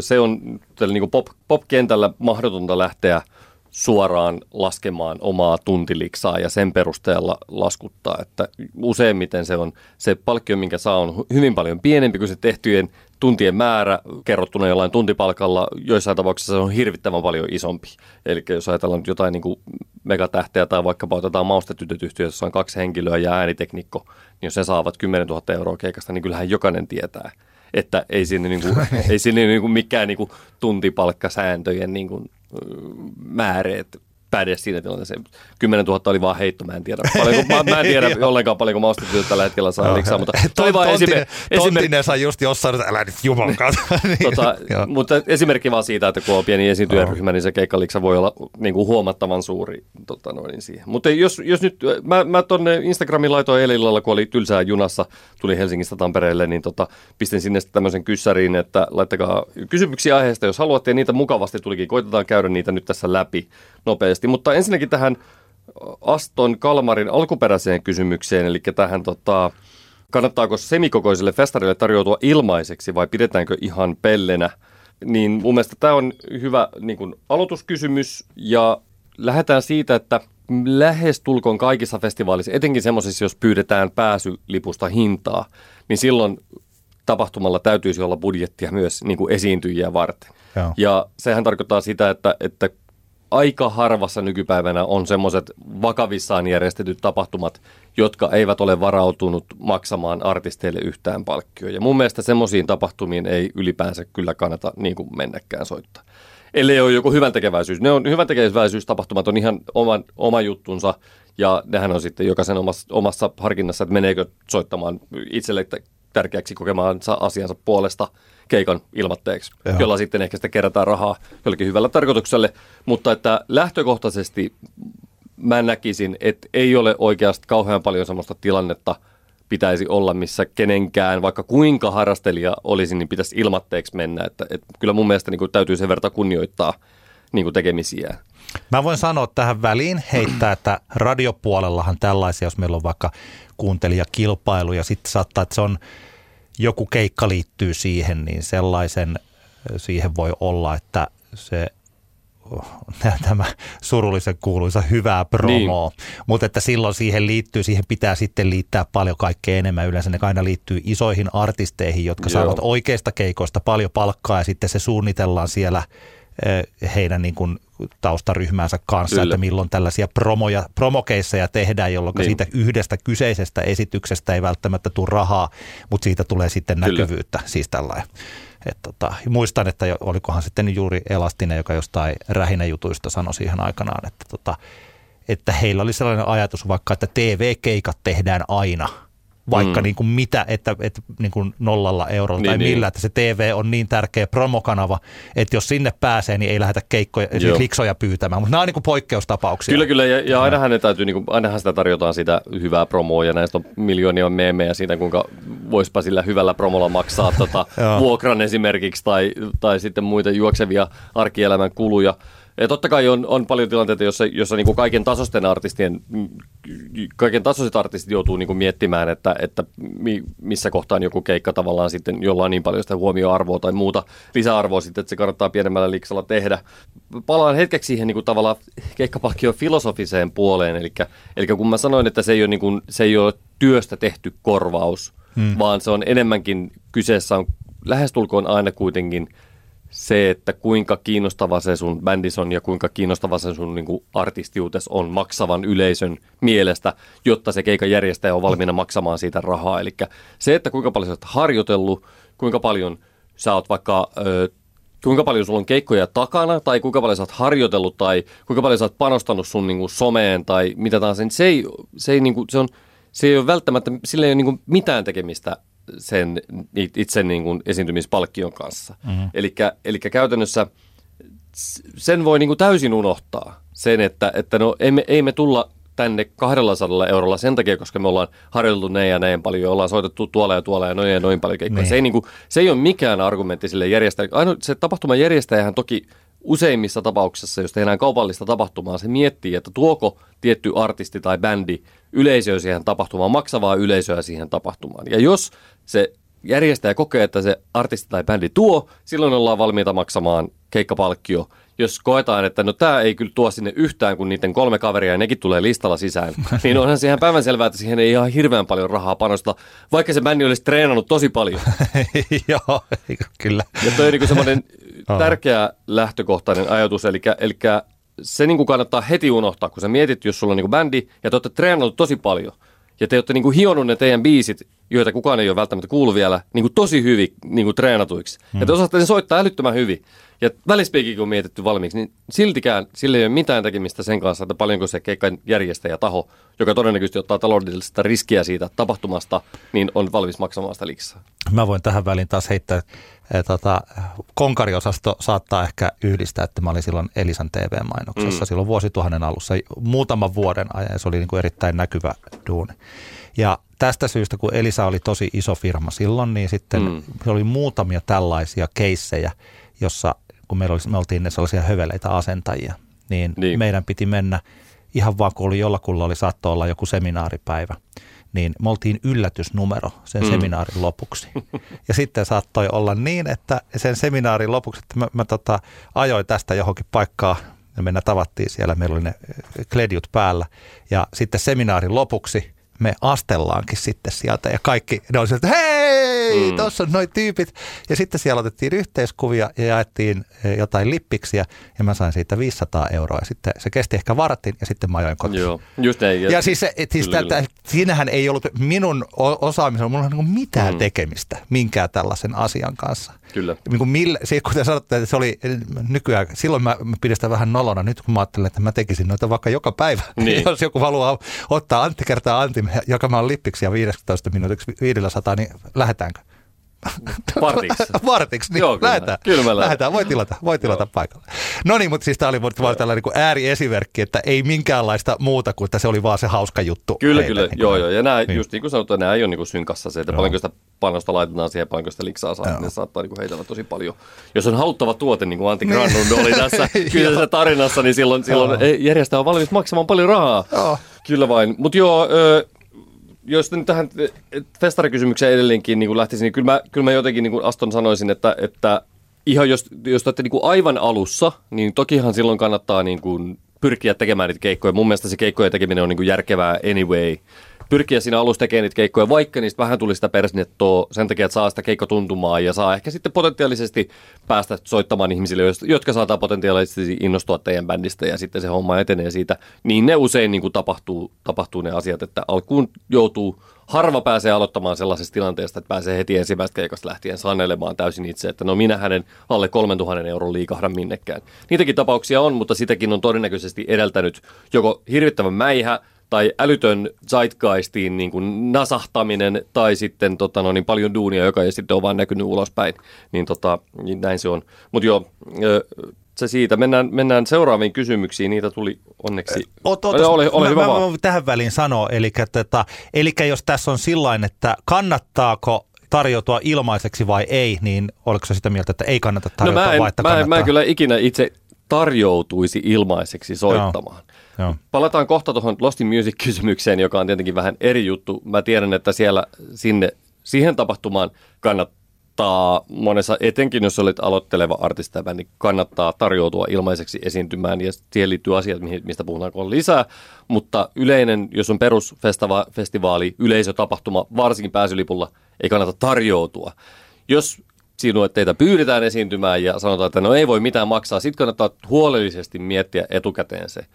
Speaker 2: se on tällä niin pop, pop-kentällä mahdotonta lähteä suoraan laskemaan omaa tuntiliksaa ja sen perusteella laskuttaa, että useimmiten se on se palkkio, minkä saa, on hyvin paljon pienempi kuin se tehtyjen tuntien määrä kerrottuna jollain tuntipalkalla. Joissain tapauksissa se on hirvittävän paljon isompi. Eli jos ajatellaan nyt jotain niin kuin megatähteä tai vaikkapa otetaan maustetytöt yhtiö, jossa on kaksi henkilöä ja ääniteknikko, niin jos he saavat 10 000 euroa keikasta, niin kyllähän jokainen tietää, että ei siinä, niin kuin, ei siinä niin kuin mikään niin kuin tuntipalkkasääntöjen niin kuin, määreet päde siinä tilanteessa. 10 000 oli vaan heitto, mä en tiedä, paljonko, mä, mä en tiedä ollenkaan paljonko maustetytöt tällä hetkellä saa liksaa, mutta toi vaan esimerkki.
Speaker 3: Tontinen sai just jossain, että älä nyt juman kanssa. Niin,
Speaker 2: Tota, mutta esimerkki vaan siitä, että kun on pieni esiintyjäryhmä, niin se keikkaliksa voi olla niin kuin huomattavan suuri tota noin, siihen. Mutta jos, jos nyt, mä, mä tuonne Instagramin laitoin eilen illalla, kun oli tylsää junassa, tuli Helsingistä Tampereelle, niin tota, pistin sinne tämmöisen kyssäriin, että laittakaa kysymyksiä aiheesta, jos haluatte, ja niitä mukavasti tulikin. Koitetaan käydä niitä nyt tässä läpi nopeasti. Mutta ensinnäkin tähän Aston Kalmarin alkuperäiseen kysymykseen, eli tähän tota, kannattaako semikokoiselle festarille tarjoutua ilmaiseksi vai pidetäänkö ihan pellenä, niin mun mielestä tämä on hyvä niin kuin aloituskysymys ja lähdetään siitä, että lähes tulkoon kaikissa festivaalissa, etenkin semmoisissa, jos pyydetään pääsylipusta hintaa, niin silloin tapahtumalla täytyisi olla budjettia myös niin kuin esiintyjiä varten.
Speaker 3: Joo.
Speaker 2: Ja sehän tarkoittaa sitä, että, että aika harvassa nykypäivänä on semmoiset vakavissaan järjestetyt tapahtumat, jotka eivät ole varautunut maksamaan artisteille yhtään palkkioa. Ja mun mielestä semmoisiin tapahtumiin ei ylipäänsä kyllä kannata niin kuin mennäkään soittaa. Ellei ole joku hyvän tekeväisyys. Ne on hyvän tekeväisyystapahtumat on ihan oma, oma juttunsa ja nehän on sitten jokaisen omassa, omassa harkinnassa, että meneekö soittamaan itselle tärkeäksi kokemaansa asiansa puolesta keikan ilmatteeksi, Joo. jolla sitten ehkä sitä kerätään rahaa jollekin hyvällä tarkoitukselle. Mutta että lähtökohtaisesti mä näkisin, että ei ole oikeasti kauhean paljon sellaista tilannetta pitäisi olla, missä kenenkään, vaikka kuinka harrastelija olisi, niin pitäisi ilmatteeksi mennä. Että, että kyllä mun mielestä niin kuin täytyy sen verran kunnioittaa niin kuin tekemisiä.
Speaker 3: Mä voin sanoa tähän väliin, heittää, että radiopuolellahan tällaisia, jos meillä on vaikka kuuntelijakilpailu ja sitten saattaa, että se on joku keikka liittyy siihen, niin sellaisen siihen voi olla, että se tämä surullisen kuuluisa hyvää promoa, niin. mutta että silloin siihen liittyy, siihen pitää sitten liittää paljon kaikkea enemmän. Yleensä ne aina liittyy isoihin artisteihin, jotka Joo. saavat oikeista keikoista paljon palkkaa ja sitten se suunnitellaan siellä heidän niin kuin taustaryhmänsä kanssa, Kyllä. että milloin tällaisia promoja, promokeisseja tehdään, jolloin niin. siitä yhdestä kyseisestä esityksestä ei välttämättä tule rahaa, mutta siitä tulee sitten Kyllä. näkyvyyttä, siis tällainen. Et tota, muistan, että olikohan sitten juuri Elastinen, joka jostain rähinäjutuista sanoi siihen aikanaan, että, tota, että heillä oli sellainen ajatus vaikka, että TV-keikat tehdään aina – vaikka mm. niin kuin mitä, että, että niin kuin nollalla eurolla niin, tai millä, niin. että se TV on niin tärkeä promokanava, että jos sinne pääsee, niin ei lähdetä keikkoja, kliksoja pyytämään, mutta nämä on niin kuin poikkeustapauksia.
Speaker 2: Kyllä, kyllä, ja, ja ainahan, ne täytyy, niin kuin, ainahan sitä tarjotaan sitä hyvää promoa, ja näistä on miljoonia meemejä siitä, kuinka voispa sillä hyvällä promolla maksaa tota, vuokran esimerkiksi, tai, tai sitten muita juoksevia arkielämän kuluja. Ja totta kai on, on paljon tilanteita, jossa, jossa niin kuin kaiken tasoisten artistien, kaiken tasoiset artistit joutuu niin kuin miettimään, että, että missä kohtaan joku keikka tavallaan sitten, jolla on niin paljon sitä huomioarvoa tai muuta lisäarvoa sitten, että se kannattaa pienemmällä liiksalla tehdä. Palaan hetkeksi siihen niin kuin tavallaan keikkapalkkion filosofiseen puoleen, eli, eli kun mä sanoin, että se ei ole, niin kuin, se ei ole työstä tehty korvaus, hmm. vaan se on enemmänkin kyseessä on lähestulkoon aina kuitenkin – se, että kuinka kiinnostava se sun bändis on ja kuinka kiinnostava se sun niin artistiutes on maksavan yleisön mielestä, jotta se keikan järjestäjä on valmiina maksamaan siitä rahaa. Eli se, että kuinka paljon sä oot harjoitellut, kuinka paljon sä oot vaikka... Ö, kuinka paljon sulla on keikkoja takana, tai kuinka paljon sä oot harjoitellut, tai kuinka paljon sä oot panostanut sun niin kuin, someen, tai mitä tahansa, niin se ei, se ei, niin kuin, se on, se ei ole välttämättä, sillä ei ole niin kuin, mitään tekemistä sen itse niin kuin esiintymispalkkion kanssa. Mm-hmm. Eli käytännössä sen voi niin kuin täysin unohtaa, sen, että, että no, ei, me, ei me tulla tänne 200 eurolla sen takia, koska me ollaan harjoiteltu ne ja näin paljon, ollaan soitettu tuolla ja tuolla ja noin ja noin paljon keikkoja. Niin. Se, ei, niin kuin, se ei ole mikään argumentti sille järjestäjälle. Aino, se tapahtuman järjestäjähän toki useimmissa tapauksissa, jos tehdään kaupallista tapahtumaa, se miettii, että tuoko tietty artisti tai bändi yleisöä siihen tapahtumaan, maksavaa yleisöä siihen tapahtumaan. Ja jos se järjestäjä kokee, että se artisti tai bändi tuo, silloin ollaan valmiita maksamaan keikkapalkkio. Jos koetaan, että no tämä ei kyllä tuo sinne yhtään, kun niiden kolme kaveria ja nekin tulee listalla sisään, niin onhan se ihan päivänselvää, että siihen ei ihan hirveän paljon rahaa panosta, vaikka se bändi olisi treenannut tosi paljon.
Speaker 3: Joo, kyllä.
Speaker 2: Ja toi on niin semmoinen tärkeä lähtökohtainen ajatus, eli, eli se niin kuin kannattaa heti unohtaa, kun sä mietit, jos sulla on niin kuin bändi ja te olette treenannut tosi paljon ja te olette niin kuin hionut ne teidän biisit, joita kukaan ei ole välttämättä kuullut vielä, niin kuin tosi hyvin niin kuin treenatuiksi. Hmm. Ja te osaatte sen soittaa älyttömän hyvin. Ja välispiikin kun on mietitty valmiiksi, niin siltikään sillä ei ole mitään tekemistä sen kanssa, että paljonko se keikan järjestäjä taho, joka todennäköisesti ottaa taloudellista riskiä siitä tapahtumasta, niin on valmis maksamaan sitä liksaa.
Speaker 3: Mä voin tähän väliin taas heittää, että tota, konkariosasto saattaa ehkä yhdistää, että mä olin silloin Elisan TV-mainoksessa mm. silloin vuosituhannen alussa muutaman vuoden ajan, se oli niin kuin erittäin näkyvä duuni. Ja tästä syystä, kun Elisa oli tosi iso firma silloin, niin sitten mm. oli muutamia tällaisia keissejä, jossa kun meillä oli, me oltiin ne sellaisia höveleitä asentajia, niin, niin. meidän piti mennä ihan vaan kun oli jollakulla oli saatto olla joku seminaaripäivä, niin me oltiin yllätysnumero sen mm. seminaarin lopuksi. Ja sitten saattoi olla niin, että sen seminaarin lopuksi, että mä, mä tota, ajoin tästä johonkin paikkaan, ja mennä tavattiin siellä, meillä oli ne kledjut päällä, ja sitten seminaarin lopuksi me astellaankin sitten sieltä, ja kaikki, ne oli että hei,
Speaker 2: Mm.
Speaker 3: tuossa on noi tyypit. Ja sitten siellä otettiin yhteiskuvia ja jaettiin eh, jotain lippiksiä ja mä sain siitä 500 euroa. Ja sitten se kesti ehkä vartin ja sitten mä ajoin kotiin.
Speaker 2: Joo, just näin.
Speaker 3: Ja siis, se- et siis
Speaker 2: Kyllä,
Speaker 3: tätä, siinähän ei ollut minun o- osaamisella, mulla ei ollut niin mitään
Speaker 2: Mm.
Speaker 3: tekemistä minkään tällaisen asian kanssa.
Speaker 2: Kyllä.
Speaker 3: Niin kuin millä, se, kun te sanotte, että se oli nykyään, silloin mä, mä pidin sitä vähän nolona, nyt kun mä ajattelen, että mä tekisin noita vaikka joka päivä.
Speaker 2: Niin.
Speaker 3: Jos joku haluaa ottaa Antti kertaa Antti, joka mä oon lippiksiä 15 minuutiksi 500, niin lähdetäänkö?
Speaker 2: Partiksi.
Speaker 3: Vartiksi, niin
Speaker 2: Joo, kyllä. me lähdetään.
Speaker 3: lähdetään. Voi tilata, voi tilata paikalle. No niin, mutta siis tämä oli vaan tällainen niin ääriesimerkki, että ei minkäänlaista muuta kuin, että se oli vaan se hauska juttu.
Speaker 2: Kyllä,
Speaker 3: heille,
Speaker 2: kyllä.
Speaker 3: niin
Speaker 2: joo, joo. Ja nämä,
Speaker 3: Niin.
Speaker 2: niin. just niin kuin sanottu, nämä ei ole niin kuin synkassa se, että
Speaker 3: Joo.
Speaker 2: paljonko sitä panosta laitetaan siihen, paljonko sitä liksaa saa.
Speaker 3: Joo.
Speaker 2: Ne saattaa niin kuin heitellä tosi paljon. Jos on haluttava tuote, niin kuin Antti
Speaker 3: Niin.
Speaker 2: Granlund oli tässä kyseisessä tarinassa, niin silloin, silloin järjestäjä on valmis maksamaan paljon rahaa.
Speaker 3: Joo.
Speaker 2: Kyllä vain. Mutta joo, ö, jos nyt tähän festarikysymykseen edelleenkin niin lähtisin, niin kyllä mä, kyllä mä jotenkin niin Aston sanoisin, että, että ihan jos, jos te olette niin aivan alussa, niin tokihan silloin kannattaa niin kuin pyrkiä tekemään niitä keikkoja. Mun mielestä se keikkojen tekeminen on niin kuin järkevää anyway. Pyrkiä siinä alussa tekemään niitä keikkoja, vaikka niistä vähän tuli sitä persnettoa sen takia, että saa sitä keikkotuntumaa ja saa ehkä sitten potentiaalisesti päästä soittamaan ihmisille, jotka saattaa potentiaalisesti innostua teidän bändistä ja sitten se homma etenee siitä. Niin ne usein niin kuin tapahtuu, tapahtuu ne asiat, että alkuun joutuu, harva pääsee aloittamaan sellaisesta tilanteesta, että pääsee heti ensimmäisestä keikasta lähtien sanelemaan täysin itse, että no minä hänen alle 3000 euron liikahdan minnekään. Niitäkin tapauksia on, mutta sitäkin on todennäköisesti edeltänyt joko hirvittävän mäihä, tai älytön zeitgeistiin niin kuin nasahtaminen tai sitten tota, no, niin paljon duunia, joka ei sitten ole vaan näkynyt ulospäin. Niin, tota, niin näin se on. Mutta joo, se siitä. Mennään, mennään seuraaviin kysymyksiin. Niitä tuli onneksi.
Speaker 3: Ot, ot,
Speaker 2: ole, ole
Speaker 3: mä,
Speaker 2: hyvä
Speaker 3: mä,
Speaker 2: vaan.
Speaker 3: mä voin tähän väliin sanoa, eli, että, eli jos tässä on sillain, että kannattaako tarjoutua ilmaiseksi vai ei, niin oliko se sitä mieltä, että ei kannata
Speaker 2: No
Speaker 3: tarjota,
Speaker 2: mä en,
Speaker 3: vai että
Speaker 2: mä, en, mä en kyllä ikinä itse tarjoutuisi ilmaiseksi soittamaan.
Speaker 3: Joo.
Speaker 2: Palataan kohta tuohon Lost Music-kysymykseen, joka on tietenkin vähän eri juttu. Mä tiedän, että siellä sinne, siihen tapahtumaan kannattaa monessa, etenkin jos olet aloitteleva artisti, niin kannattaa tarjoutua ilmaiseksi esiintymään ja siihen liittyy asiat, mistä puhutaan kun lisää. Mutta yleinen, jos on perusfestivaali, yleisötapahtuma, varsinkin pääsylipulla, ei kannata tarjoutua. Jos sinua teitä pyydetään esiintymään ja sanotaan, että no ei voi mitään maksaa, sitten kannattaa huolellisesti miettiä etukäteen se,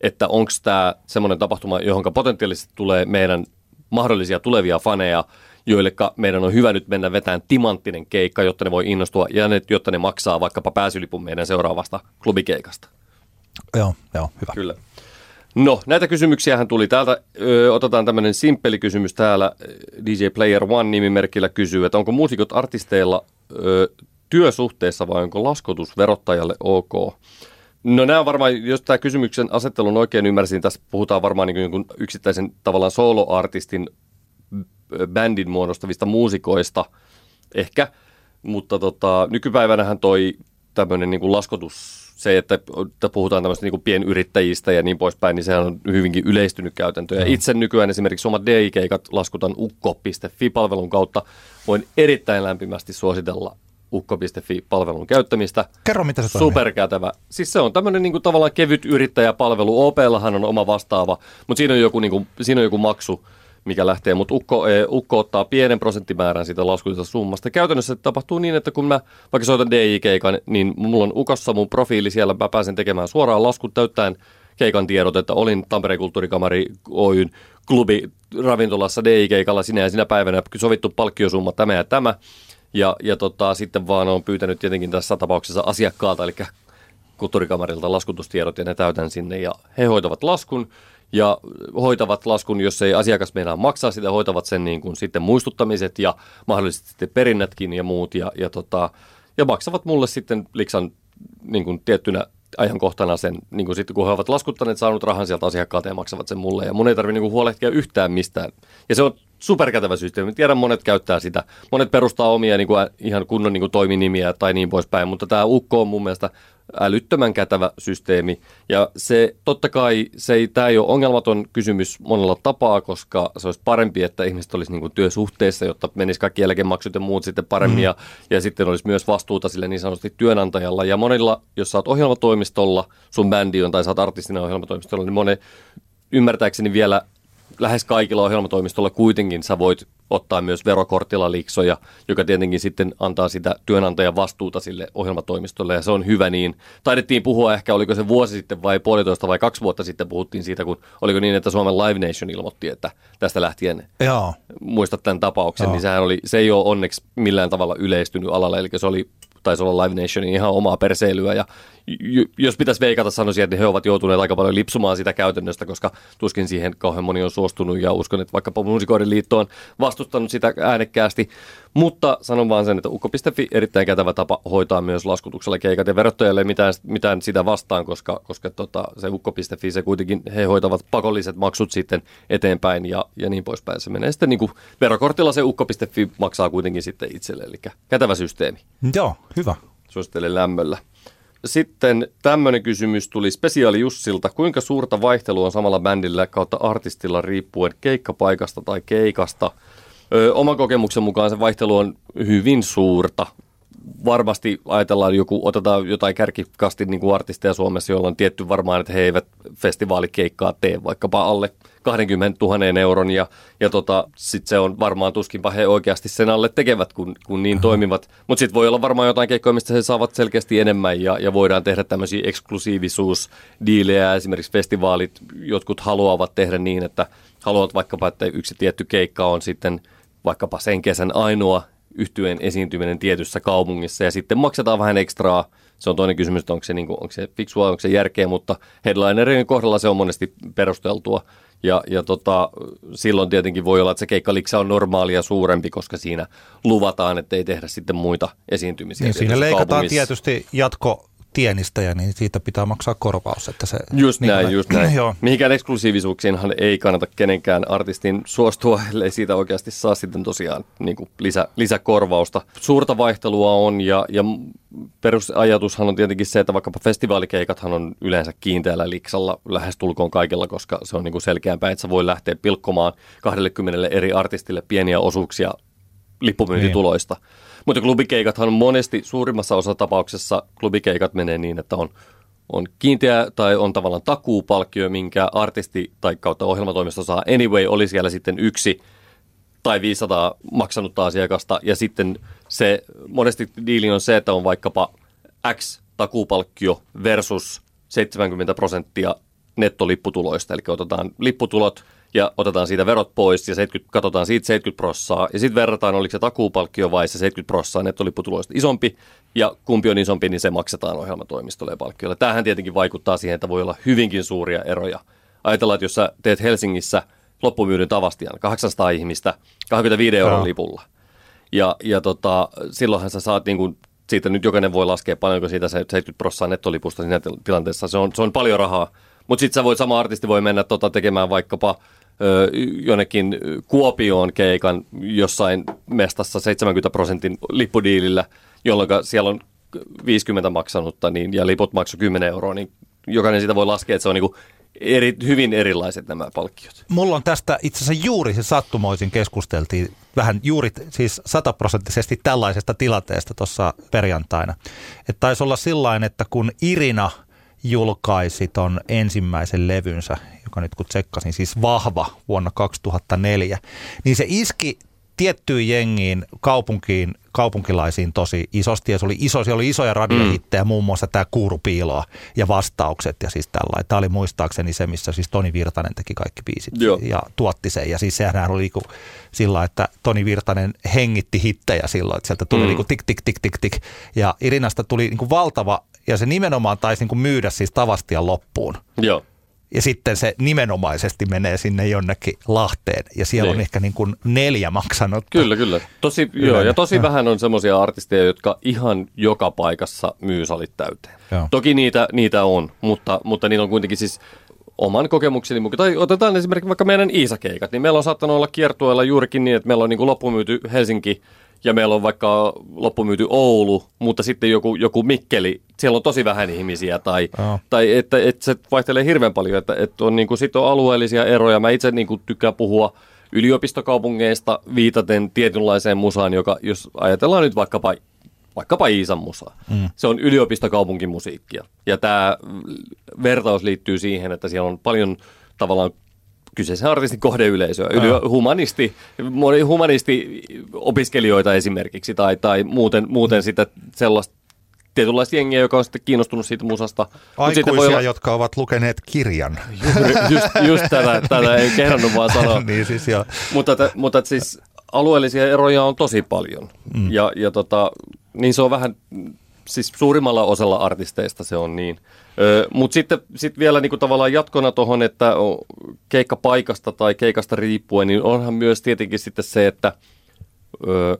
Speaker 2: että onko tämä semmoinen tapahtuma, johon potentiaalisesti tulee meidän mahdollisia tulevia faneja, joille meidän on hyvä nyt mennä vetämään timanttinen keikka, jotta ne voi innostua ja ne, jotta ne maksaa vaikkapa pääsylipun meidän seuraavasta klubikeikasta.
Speaker 3: Joo, joo, hyvä.
Speaker 2: Kyllä. No, näitä kysymyksiähän tuli täältä. Ö, otetaan tämmöinen simppeli kysymys täällä. DJ Player One nimimerkillä kysyy, että onko muusikot artisteilla ö, työsuhteessa vai onko laskutus verottajalle ok? No nämä on varmaan, jos tämä kysymyksen asettelun oikein ymmärsin, tässä puhutaan varmaan niin kuin yksittäisen tavallaan soloartistin bändin muodostavista muusikoista ehkä, mutta tota, nykypäivänähän toi tämmöinen niin kuin laskotus, se, että, että puhutaan tämmöistä niin kuin pienyrittäjistä ja niin poispäin, niin sehän on hyvinkin yleistynyt käytäntö. Ja itse nykyään esimerkiksi omat DI-keikat laskutan ukko.fi-palvelun kautta. Voin erittäin lämpimästi suositella ukko.fi-palvelun käyttämistä.
Speaker 3: Kerro, mitä se toimii.
Speaker 2: Superkätevä. Siis se on tämmöinen niin tavallaan kevyt yrittäjäpalvelu. OPllahan on oma vastaava, mutta siinä on joku, niin kuin, siinä on joku maksu, mikä lähtee. Mutta Ukko, eh, Ukko ottaa pienen prosenttimäärän siitä laskutusta summasta. Käytännössä se tapahtuu niin, että kun mä vaikka soitan DJ-keikan, niin mulla on Ukossa mun profiili siellä. Mä pääsen tekemään suoraan laskut täyttäen keikan tiedot, että olin Tampereen kulttuurikamari Oyn klubi ravintolassa DJ-keikalla sinä ja sinä päivänä sovittu palkkiosumma tämä ja tämä. Ja, ja tota, sitten vaan on pyytänyt tietenkin tässä tapauksessa asiakkaalta, eli kulttuurikamarilta laskutustiedot ja ne täytän sinne ja he hoitavat laskun ja hoitavat laskun, jos ei asiakas meinaa maksaa sitä, hoitavat sen niin kuin sitten muistuttamiset ja mahdollisesti sitten perinnätkin ja muut ja, ja, tota, ja maksavat mulle sitten liksan niin kuin tiettynä ajankohtana sen, niin kuin sitten kun he ovat laskuttaneet, saanut rahan sieltä asiakkaalta ja maksavat sen mulle. Ja mun ei tarvitse niin kuin huolehtia yhtään mistään. Ja se on superkätevä systeemi. Tiedän, monet käyttää sitä. Monet perustaa omia niin kuin, ihan kunnon niin kuin, toiminimiä tai niin poispäin, mutta tämä Ukko on mun mielestä älyttömän kätevä systeemi. Ja se totta kai, se ei, tämä ei ole ongelmaton kysymys monella tapaa, koska se olisi parempi, että ihmiset olisi niin kuin työsuhteessa, jotta menisi kaikki eläkemaksut ja muut sitten paremmin. Mm. Ja, ja sitten olisi myös vastuuta sille niin sanotusti työnantajalla. Ja monilla, jos sä oot ohjelmatoimistolla, sun bändi on tai sä oot artistina ohjelmatoimistolla, niin monen ymmärtääkseni vielä lähes kaikilla ohjelmatoimistolla kuitenkin sä voit ottaa myös verokortilla liksoja, joka tietenkin sitten antaa sitä työnantajan vastuuta sille ohjelmatoimistolle ja se on hyvä niin. Taidettiin puhua ehkä, oliko se vuosi sitten vai puolitoista vai kaksi vuotta sitten puhuttiin siitä, kun oliko niin, että Suomen Live Nation ilmoitti, että tästä lähtien
Speaker 3: Joo.
Speaker 2: muistat tämän tapauksen,
Speaker 3: Joo.
Speaker 2: niin sehän oli, se ei ole onneksi millään tavalla yleistynyt alalle, eli se oli taisi olla Live Nationin ihan omaa perseilyä ja jos pitäisi veikata, sanoisin, että he ovat joutuneet aika paljon lipsumaan sitä käytännöstä, koska tuskin siihen kauhean moni on suostunut ja uskon, että vaikkapa Muusikoiden liitto on vastustanut sitä äänekkäästi, mutta sanon vaan sen, että ukko.fi erittäin kätevä tapa hoitaa myös laskutuksella keikat ja verottajalle ei mitään, mitään sitä vastaan, koska, koska tota, se ukko.fi, se kuitenkin he hoitavat pakolliset maksut sitten eteenpäin ja, ja niin poispäin. Se menee sitten niin kuin verokortilla se ukko.fi maksaa kuitenkin sitten itselle, eli kätevä systeemi.
Speaker 3: Joo, hyvä.
Speaker 2: Suosittelen lämmöllä. Sitten tämmöinen kysymys tuli Spesiaali Jussilta. Kuinka suurta vaihtelua on samalla bändillä kautta artistilla riippuen keikkapaikasta tai keikasta? Ö, oman kokemuksen mukaan se vaihtelu on hyvin suurta. Varmasti ajatellaan joku, otetaan jotain kärkikasti niin kuin artisteja Suomessa, joilla on tietty varmaan, että he eivät festivaalikeikkaa tee vaikkapa alle 20 000 euron ja, ja tota, sitten se on varmaan tuskinpa he oikeasti sen alle tekevät, kun, kun niin toimivat. Mutta sitten voi olla varmaan jotain keikkoja, mistä he saavat selkeästi enemmän ja, ja voidaan tehdä tämmöisiä eksklusiivisuusdiilejä. Esimerkiksi festivaalit, jotkut haluavat tehdä niin, että haluavat vaikkapa, että yksi tietty keikka on sitten vaikkapa sen kesän ainoa yhtyeen esiintyminen tietyssä kaupungissa ja sitten maksetaan vähän ekstraa. Se on toinen kysymys, että onko se, niin kuin, onko se fiksua, onko se järkeä, mutta headlinerin kohdalla se on monesti perusteltua. Ja, ja tota, silloin tietenkin voi olla, että se keikkaliksa on normaalia suurempi, koska siinä luvataan, että ei tehdä sitten muita esiintymisiä.
Speaker 3: Niin siinä leikataan
Speaker 2: kaupungissa.
Speaker 3: tietysti jatko tienistäjä, niin siitä pitää maksaa korvaus. Että se,
Speaker 2: Just
Speaker 3: niin
Speaker 2: näin, just näin.
Speaker 3: Joo.
Speaker 2: Mihinkään eksklusiivisuuksiinhan ei kannata kenenkään artistin suostua, ellei siitä oikeasti saa sitten tosiaan niin kuin lisä, lisäkorvausta. Suurta vaihtelua on ja, ja perusajatushan on tietenkin se, että vaikkapa festivaalikeikathan on yleensä kiinteällä liksalla lähestulkoon kaikilla, koska se on niin kuin selkeämpää, että sä voi lähteä pilkkomaan 20 eri artistille pieniä osuuksia lippumyyntituloista. Niin. Mutta klubikeikathan monesti suurimmassa osa tapauksessa klubikeikat menee niin, että on, on kiinteä tai on tavallaan takuupalkkio, minkä artisti tai kautta ohjelmatoimisto saa. Anyway, oli siellä sitten yksi tai 500 maksanutta asiakasta. Ja sitten se monesti diili on se, että on vaikkapa X takuupalkkio versus 70 prosenttia nettolipputuloista, eli otetaan lipputulot ja otetaan siitä verot pois ja 70, katsotaan siitä 70 prossaa ja sitten verrataan, oliko se takuupalkkio vai se 70 prossaa nettolipputuloista isompi ja kumpi on isompi, niin se maksetaan ohjelmatoimistolle ja palkkiolle. Tämähän tietenkin vaikuttaa siihen, että voi olla hyvinkin suuria eroja. Ajatellaan, että jos sä teet Helsingissä loppumyydyn tavastian, 800 ihmistä, 25 euron lipulla. Ja, ja tota, silloinhan sä saat niin kuin, siitä nyt jokainen voi laskea paljonko siitä se 70 prosenttia nettolipusta siinä til- tilanteessa. Se on, se on paljon rahaa. Mutta sitten sä voit, sama artisti voi mennä tota, tekemään vaikkapa jonnekin Kuopioon keikan jossain mestassa 70 prosentin lippudiilillä, jolloin siellä on 50 maksanutta niin, ja liput maksu 10 euroa, niin jokainen siitä voi laskea, että se on niinku eri, hyvin erilaiset nämä palkkiot.
Speaker 3: Mulla on tästä itse asiassa juuri se sattumoisin keskusteltiin vähän juuri siis sataprosenttisesti tällaisesta tilanteesta tuossa perjantaina. Että taisi olla sillain, että kun Irina julkaisi ton ensimmäisen levynsä, joka nyt kun tsekkasin, siis Vahva vuonna 2004, niin se iski tiettyyn jengiin, kaupunkiin, kaupunkilaisiin tosi isosti. Ja se oli, iso, siellä oli isoja radiohittejä, mm. muun muassa tämä Kuurupiiloa ja vastaukset ja siis tällainen. Tämä oli muistaakseni se, missä siis Toni Virtanen teki kaikki biisit
Speaker 2: Joo.
Speaker 3: ja tuotti sen. Ja siis sehän oli niinku sillä, että Toni Virtanen hengitti hittejä silloin, että sieltä tuli mm. niinku tik, tik, tik, tik, tik. Ja Irinasta tuli niinku valtava, ja se nimenomaan taisi niinku myydä siis Tavastian loppuun.
Speaker 2: Joo.
Speaker 3: Ja sitten se nimenomaisesti menee sinne jonnekin Lahteen. Ja siellä
Speaker 2: Niin.
Speaker 3: on ehkä niin kuin neljä maksanut.
Speaker 2: Kyllä, kyllä. Tosi, joo, ja tosi vähän on semmoisia artisteja, jotka ihan joka paikassa myy salit täyteen.
Speaker 3: Joo.
Speaker 2: Toki niitä, niitä on, mutta, mutta niitä on kuitenkin siis oman kokemukseni mukaan. Tai otetaan esimerkiksi vaikka meidän Iisakeikat, niin meillä on saattanut olla kiertueella juurikin niin, että meillä on niin kuin loppumyyty Helsinki ja meillä on vaikka loppumyyty Oulu, mutta sitten joku, joku Mikkeli, siellä on tosi vähän ihmisiä tai,
Speaker 3: Joo.
Speaker 2: tai että, että se vaihtelee hirveän paljon, että, että on, niin kuin, sit on alueellisia eroja. Mä itse niin kuin, tykkään puhua yliopistokaupungeista viitaten tietynlaiseen musaan, joka jos ajatellaan nyt vaikkapa vaikkapa Iisan musaa. Mm. Se on yliopistokaupunkimusiikkia. Ja tämä vertaus liittyy siihen, että siellä on paljon tavallaan kyseisen artistin kohdeyleisöä, yli humanisti, moni humanisti opiskelijoita esimerkiksi tai, tai muuten, muuten sitä sellaista tietynlaista jengiä, joka on sitten kiinnostunut siitä musasta.
Speaker 3: Aikuisia,
Speaker 2: voi olla,
Speaker 3: jotka ovat lukeneet kirjan.
Speaker 2: just, just tätä, tätä ei kehdannut vaan sanoa.
Speaker 3: niin siis joo.
Speaker 2: mutta, mutta että siis alueellisia eroja on tosi paljon. Mm. Ja, ja tota, niin se on vähän, siis suurimmalla osalla artisteista se on niin. Mutta sitten sit vielä niinku tavallaan jatkona tuohon, että keikkapaikasta tai keikasta riippuen, niin onhan myös tietenkin sitten se, että ö,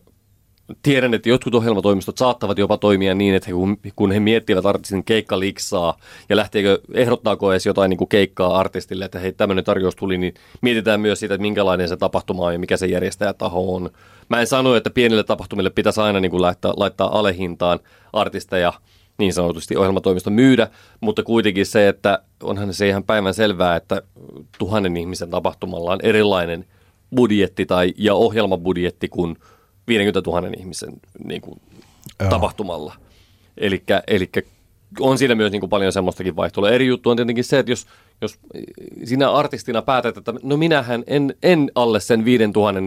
Speaker 2: tiedän, että jotkut ohjelmatoimistot saattavat jopa toimia niin, että he, kun, kun he miettivät artistin keikkaliksaa ja lähteekö, ehdottaako edes jotain niin kuin keikkaa artistille, että hei tämmöinen tarjous tuli, niin mietitään myös sitä, että minkälainen se tapahtuma on ja mikä se järjestäjätaho on. Mä en sano, että pienille tapahtumille pitäisi aina niin kuin laittaa, laittaa alehintaan artisteja niin sanotusti ohjelmatoimisto myydä, mutta kuitenkin se, että onhan se ihan päivän selvää, että tuhannen ihmisen tapahtumalla on erilainen budjetti tai, ja ohjelmabudjetti kuin 50 000 ihmisen niin kuin,
Speaker 3: Joo.
Speaker 2: tapahtumalla. Eli on siinä myös niin kuin paljon semmoistakin vaihtelua. Eri juttu on tietenkin se, että jos, jos sinä artistina päätät, että no minähän en, en alle sen 5000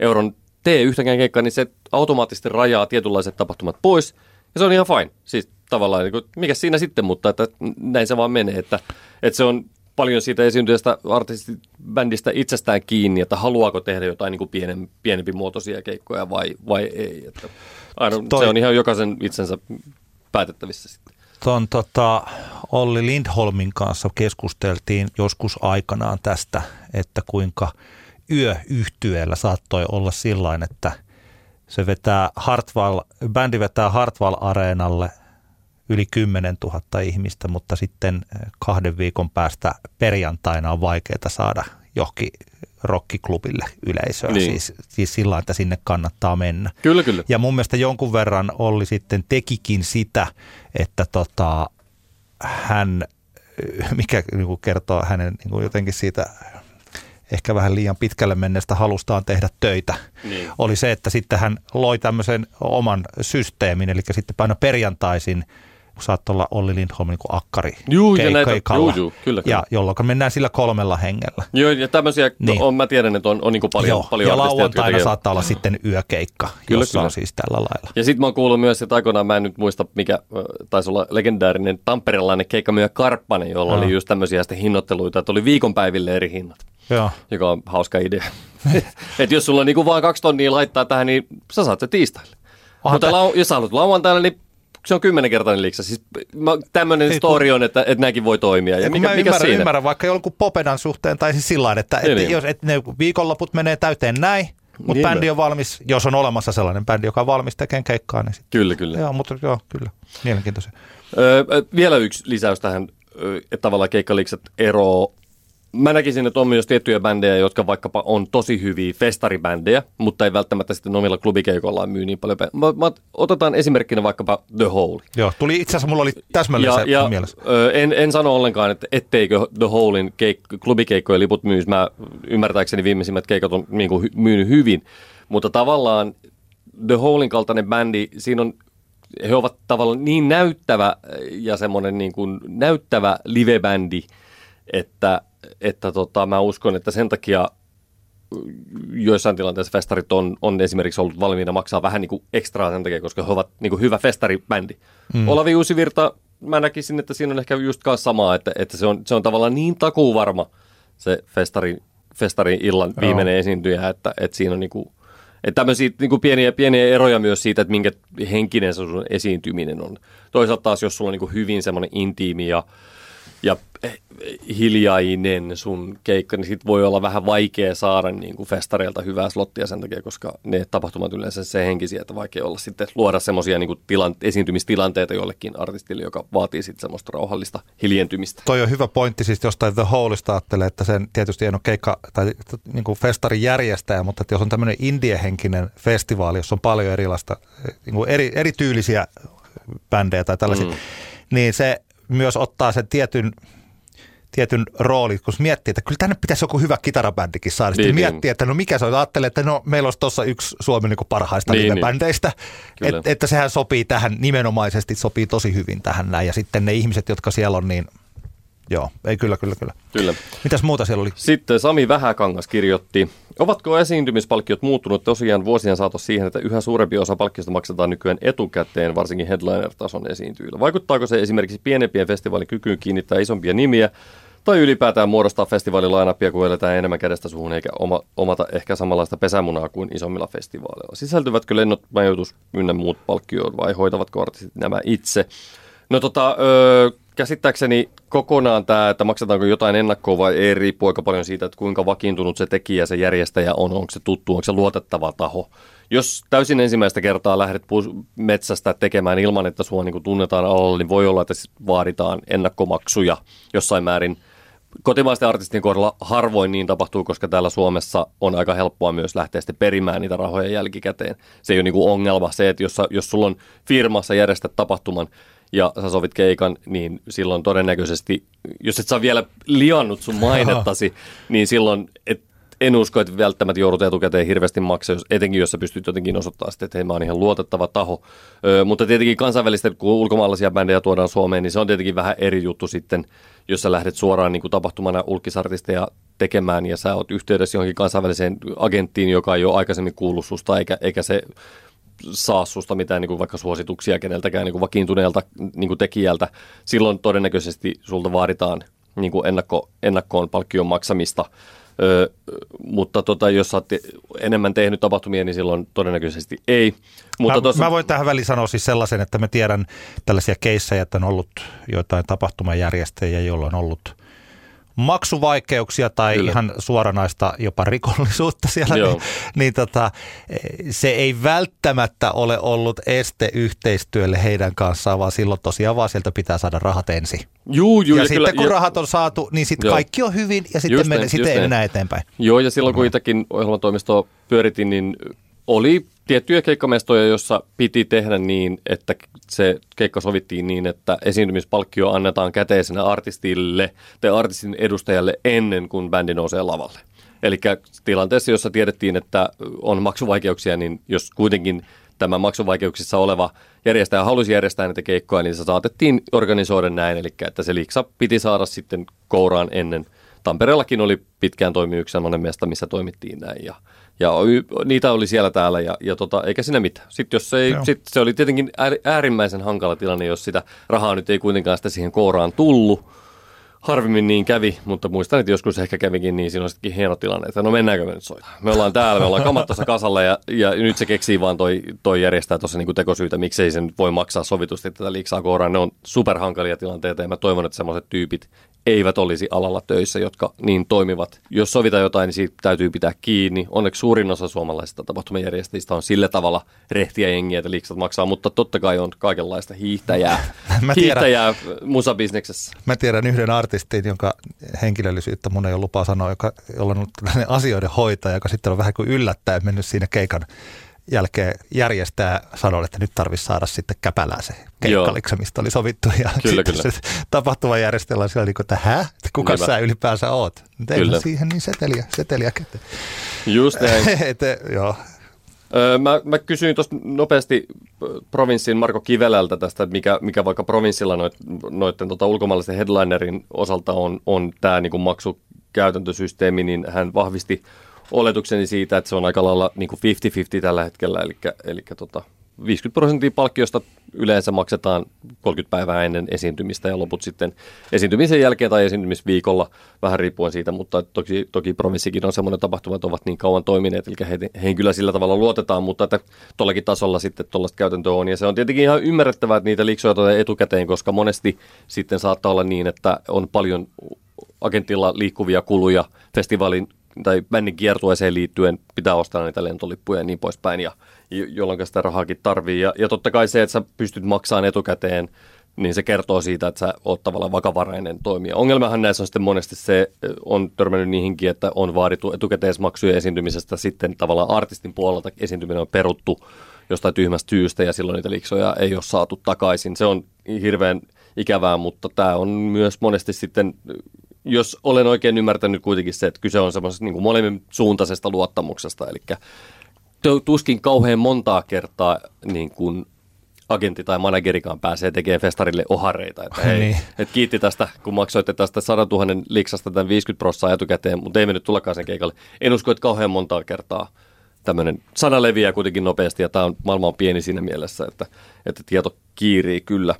Speaker 2: euron tee yhtäkään keikkaa, niin se automaattisesti rajaa tietynlaiset tapahtumat pois. Ja se on ihan fine. Siis tavallaan, niin kuin, mikä siinä sitten, mutta että näin se vaan menee. Että, että se on paljon siitä esiintyjästä artistibändistä itsestään kiinni, että haluaako tehdä jotain niin kuin pienen, pienempi muotoisia keikkoja vai, vai ei. Että aina,
Speaker 3: Toi-
Speaker 2: Se on ihan jokaisen itsensä päätettävissä sitten.
Speaker 3: Tuon tota, Olli Lindholmin kanssa keskusteltiin joskus aikanaan tästä, että kuinka yöyhtyeellä saattoi olla sillain, että se vetää Hartwall, bändi vetää Hartwall-areenalle yli 10 000 ihmistä, mutta sitten eh, kahden viikon päästä perjantaina on vaikeaa saada johonkin rockiklubille yleisöä.
Speaker 2: Niin.
Speaker 3: Siis, siis sillä että sinne kannattaa mennä.
Speaker 2: Kyllä, kyllä.
Speaker 3: Ja mun mielestä jonkun verran Olli sitten tekikin sitä, että tota, hän, mikä niin kuin kertoo hänen niin kuin jotenkin siitä ehkä vähän liian pitkälle menneestä halustaan tehdä töitä,
Speaker 2: Niin.
Speaker 3: oli se, että sitten hän loi tämmöisen oman systeemin, eli sitten aina perjantaisin saattoi olla Olli Lindholm niin akkari
Speaker 2: Juu, ja näitä- juu, juu, kyllä, kyllä.
Speaker 3: Ja jolloin mennään sillä kolmella hengellä.
Speaker 2: Joo, ja tämmöisiä,
Speaker 3: Niin.
Speaker 2: niin. on, mä tiedän, että on, on niin paljon,
Speaker 3: Joo,
Speaker 2: paljon
Speaker 3: ja lauantaina
Speaker 2: tekee-
Speaker 3: saattaa olla sitten yökeikka,
Speaker 2: Kyllä,
Speaker 3: jossa
Speaker 2: kyllä.
Speaker 3: on siis tällä lailla.
Speaker 2: Ja sitten mä oon kuullut myös, että aikoinaan mä en nyt muista, mikä taisi olla legendaarinen tamperelainen keikkamyyjä Karppanen, jolla
Speaker 3: Joo.
Speaker 2: oli just tämmöisiä sitten hinnoitteluita, että oli viikonpäiville eri hinnat,
Speaker 3: Joo.
Speaker 2: joka on hauska idea. että jos sulla on niinku vaan kaksi tonnia laittaa tähän, niin sä saat se tiistaille.
Speaker 3: Onhan
Speaker 2: Mutta lau- jos sä haluat lauantaina, niin se on kymmenenkertainen liksa. Siis tämmöinen story on, että, että nämäkin voi toimia. Ja,
Speaker 3: Ja
Speaker 2: mikä,
Speaker 3: mikä, mä
Speaker 2: mikä
Speaker 3: ymmärrän,
Speaker 2: siinä?
Speaker 3: ymmärrän vaikka jonkun Popedan suhteen, tai siis sillä lailla, että,
Speaker 2: Niin,
Speaker 3: että
Speaker 2: niin.
Speaker 3: jos et ne viikonloput menee täyteen näin, mutta
Speaker 2: Niin
Speaker 3: bändi on valmis, jos on olemassa sellainen bändi, joka on valmis tekemään keikkaa, niin sitten.
Speaker 2: Kyllä, kyllä.
Speaker 3: Joo, mutta joo, kyllä. Mielenkiintoisia.
Speaker 2: Öö, vielä yksi lisäys tähän, että tavallaan keikkalikset eroo. Mä näkisin, että on myös tiettyjä bändejä, jotka vaikkapa on tosi hyviä festaribändejä, mutta ei välttämättä sitten omilla klubikeikoillaan myy niin paljon. Mä, mä, otetaan esimerkkinä vaikkapa The Hole.
Speaker 3: Joo, tuli itse asiassa, mulla oli täsmälleen
Speaker 2: Ja,
Speaker 3: se
Speaker 2: ja
Speaker 3: mielessä.
Speaker 2: ö, en, en sano ollenkaan, että etteikö The Holein keik- klubikeikkojen liput myys. Mä ymmärtääkseni viimeisimmät keikat on niin kuin, myynyt hyvin, mutta tavallaan The Holein kaltainen bändi, siinä on he ovat tavallaan niin näyttävä ja semmoinen niin kuin näyttävä livebändi, että, että tota, mä uskon, että sen takia joissain tilanteissa festarit on, on esimerkiksi ollut valmiina maksaa vähän niin kuin ekstraa sen takia, koska he ovat niin kuin hyvä festaribändi. Mm. Olavi Uusivirta, mä näkisin, että siinä on ehkä just samaa, että, että se, on, se on tavallaan niin takuuvarma se festari, festarin illan viimeinen esiintyjä, että, että siinä on niin kuin, että tämmöisiä niin kuin pieniä, pieniä eroja myös siitä, että minkä henkinen se sun esiintyminen on. Toisaalta taas, jos sulla on niin kuin hyvin semmoinen intiimi ja, ja eh, hiljainen sun keikka, niin sit voi olla vähän vaikea saada niin kuin festareilta hyvää slottia sen takia, koska ne tapahtumat yleensä se henkisiä, että vaikea olla sitten luoda semmoisia niin tilan, esiintymistilanteita jollekin artistille, joka vaatii sitten semmoista rauhallista hiljentymistä.
Speaker 3: Toi on hyvä pointti siis jostain The Holeista ajattelee, että sen tietysti ei ole keikka tai niin kuin festarin järjestäjä, mutta että jos on tämmöinen indiehenkinen festivaali, jossa on paljon erilaista, niin kuin eri, erityylisiä bändejä tai tällaisia, mm. niin se myös ottaa sen tietyn tietyn rooli, kun miettii, että kyllä tänne pitäisi joku hyvä kitarabändikin saada. Sitten
Speaker 2: Niin,
Speaker 3: miettii,
Speaker 2: niin.
Speaker 3: että no mikä se on. Ajattelee, että no meillä olisi tuossa yksi Suomen niin parhaista
Speaker 2: Niin,
Speaker 3: niin,
Speaker 2: niin.
Speaker 3: bändeistä,
Speaker 2: Kyllä.
Speaker 3: Et, että sehän sopii tähän, nimenomaisesti sopii tosi hyvin tähän näin. Ja sitten ne ihmiset, jotka siellä on, niin Joo, ei kyllä, kyllä, kyllä.
Speaker 2: Kyllä.
Speaker 3: Mitäs muuta siellä oli?
Speaker 2: Sitten Sami Vähäkangas kirjoitti, ovatko esiintymispalkkiot muuttunut tosiaan vuosien saatossa siihen, että yhä suurempi osa palkkiosta maksetaan nykyään etukäteen, varsinkin headliner-tason esiintyjillä? Vaikuttaako se esimerkiksi pienempien festivaalin kykyyn kiinnittää isompia nimiä, tai ylipäätään muodostaa festivaalilainapia, kun eletään enemmän kädestä suhun, eikä oma, omata ehkä samanlaista pesämunaa kuin isommilla festivaaleilla. Sisältyvätkö lennot, majoitus ynnä muut palkkioon vai hoitavatko artistit nämä itse? No tota, öö, käsittääkseni kokonaan tämä, että maksetaanko jotain ennakkoa vai ei, riippuu aika paljon siitä, että kuinka vakiintunut se tekijä, se järjestäjä on, onko se tuttu, onko se luotettava taho. Jos täysin ensimmäistä kertaa lähdet metsästä tekemään ilman, että sua niin tunnetaan alalla, niin voi olla, että vaaditaan ennakkomaksuja jossain määrin. Kotimaisten artistien kohdalla harvoin niin tapahtuu, koska täällä Suomessa on aika helppoa myös lähteä sitten perimään niitä rahoja jälkikäteen. Se ei ole niin ongelma se, että jos, jos sulla on firmassa järjestät tapahtuman, ja sä sovit keikan, niin silloin todennäköisesti, jos et saa vielä liannut sun mainettasi, niin silloin et, en usko, että välttämättä joudut etukäteen hirveästi maksaa, etenkin jos sä pystyt jotenkin osoittamaan sitten, että hei, mä oon ihan luotettava taho. Ö, mutta tietenkin kansainvälisten, kun ulkomaalaisia bändejä tuodaan Suomeen, niin se on tietenkin vähän eri juttu sitten, jos sä lähdet suoraan niin kuin tapahtumana ulkisartisteja tekemään ja sä oot yhteydessä johonkin kansainväliseen agenttiin, joka ei ole aikaisemmin kuullut susta, eikä, eikä se saa susta mitään niin kuin vaikka suosituksia keneltäkään niin kuin vakiintuneelta niin kuin tekijältä, silloin todennäköisesti sulta vaaditaan niin kuin ennakko, ennakkoon palkkion maksamista. Ö, mutta tota, jos oot enemmän tehnyt tapahtumia, niin silloin todennäköisesti ei. Mutta
Speaker 3: mä,
Speaker 2: tossa...
Speaker 3: mä voin tähän väliin sanoa siis sellaisen, että mä tiedän tällaisia keissejä, että on ollut joitain tapahtumajärjestäjiä, joilla on ollut – maksuvaikeuksia tai Kyllä. ihan suoranaista jopa rikollisuutta siellä, niin, niin tota, se ei välttämättä ole ollut este yhteistyölle heidän kanssaan, vaan silloin tosiaan vaan sieltä pitää saada rahat ensin.
Speaker 2: Juu, juu,
Speaker 3: ja, ja sitten kyllä, kun jo. rahat on saatu, niin sitten kaikki on hyvin ja sitten, mene, sitten eteenpäin.
Speaker 2: Joo, ja silloin kun itsekin ohjelmatoimistoa pyöritin, niin oli tiettyjä keikkamestoja, jossa piti tehdä niin, että se keikka sovittiin niin, että esiintymispalkkio annetaan käteisenä artistille tai artistin edustajalle ennen kuin bändi nousee lavalle. Eli tilanteessa, jossa tiedettiin, että on maksuvaikeuksia, niin jos kuitenkin tämä maksuvaikeuksissa oleva järjestäjä halusi järjestää näitä keikkoja, niin se saatettiin organisoida näin, eli että se liiksa piti saada sitten kouraan ennen. Tampereellakin oli pitkään toimi yksi sellainen mesta, missä toimittiin näin, ja ja niitä oli siellä täällä ja, ja tota, eikä siinä mitään. Sitten jos ei, sit se oli tietenkin äärimmäisen hankala tilanne, jos sitä rahaa nyt ei kuitenkaan sitä siihen kooraan tullut. Harvemmin niin kävi, mutta muistan, että joskus ehkä kävikin niin, siinä on sittenkin hieno tilanne, että no mennäänkö me nyt soita. Me ollaan täällä, me ollaan kamat tuossa kasalla ja, ja nyt se keksii vaan toi, toi järjestää tuossa niinku tekosyytä, miksei sen voi maksaa sovitusti tätä liiksaa kooraan. Ne on superhankalia tilanteita ja mä toivon, että semmoiset tyypit eivät olisi alalla töissä, jotka niin toimivat. Jos sovitaan jotain, niin siitä täytyy pitää kiinni. Onneksi suurin osa suomalaisista tapahtumajärjestäjistä on sillä tavalla rehtiä jengiä, että liiksat maksaa, mutta totta kai on kaikenlaista hiihtäjää, mä tiedän, hiihtäjää musabisneksessä.
Speaker 3: Mä tiedän yhden artistin, jonka henkilöllisyyttä mun ei ole lupaa sanoa, joka, jolla on ollut asioiden hoitaja, joka sitten on vähän kuin yllättäen mennyt siinä keikan jälkeen järjestää sanoi, että nyt tarvitsisi saada sitten käpälää se keikkaliksa, mistä oli sovittu. Ja kyllä, kyllä. se tapahtuma järjestellään siellä niin kuin, että hä? Kuka Niinpä. sä ylipäänsä oot? Teillä siihen niin seteliä, seteliä käteen.
Speaker 2: Just näin.
Speaker 3: Ete, joo.
Speaker 2: Öö, mä, mä kysyin tuosta nopeasti provinssin Marko Kivelältä tästä, mikä, mikä vaikka provinssilla noit, noiden tota, ulkomaalaisen headlinerin osalta on, on tämä niin maksukäytäntösysteemi, niin hän vahvisti oletukseni siitä, että se on aika lailla niin kuin 50-50 tällä hetkellä, eli, eli tota, 50 prosenttia palkkiosta yleensä maksetaan 30 päivää ennen esiintymistä ja loput sitten esiintymisen jälkeen tai esiintymisviikolla, vähän riippuen siitä, mutta toki, toki provinssikin on semmoinen tapahtuma, että ovat niin kauan toimineet, eli he, heihin kyllä sillä tavalla luotetaan, mutta että tuollakin tasolla sitten tuollaista käytäntöä on. Ja se on tietenkin ihan ymmärrettävää, että niitä liiksoja otetaan etukäteen, koska monesti sitten saattaa olla niin, että on paljon agentilla liikkuvia kuluja festivaalin tai bändin kiertueeseen liittyen pitää ostaa niitä lentolippuja ja niin poispäin, ja, jolloin sitä rahaakin tarvii. Ja, ja totta kai se, että sä pystyt maksamaan etukäteen, niin se kertoo siitä, että sä oot tavallaan vakavarainen toimija. Ongelmahan näissä on sitten monesti se, on törmännyt niihinkin, että on vaadittu etukäteismaksuja esiintymisestä, sitten tavallaan artistin puolelta esiintyminen on peruttu jostain tyhmästä syystä ja silloin niitä liksoja ei ole saatu takaisin. Se on hirveän ikävää, mutta tämä on myös monesti sitten jos olen oikein ymmärtänyt kuitenkin se, että kyse on semmoisesta niin molemmin suuntaisesta luottamuksesta, eli tuskin kauhean montaa kertaa niin kuin agentti tai managerikaan pääsee tekemään festarille ohareita. Että hei,
Speaker 3: Niin.
Speaker 2: et kiitti tästä, kun maksoitte tästä 100 000 liksasta tämän 50 prosenttia etukäteen, mutta ei me nyt tullakaan sen keikalle. En usko, että kauhean montaa kertaa tämmöinen sana leviää kuitenkin nopeasti ja tämä on, maailma on pieni siinä mielessä, että, että tieto kiirii kyllä.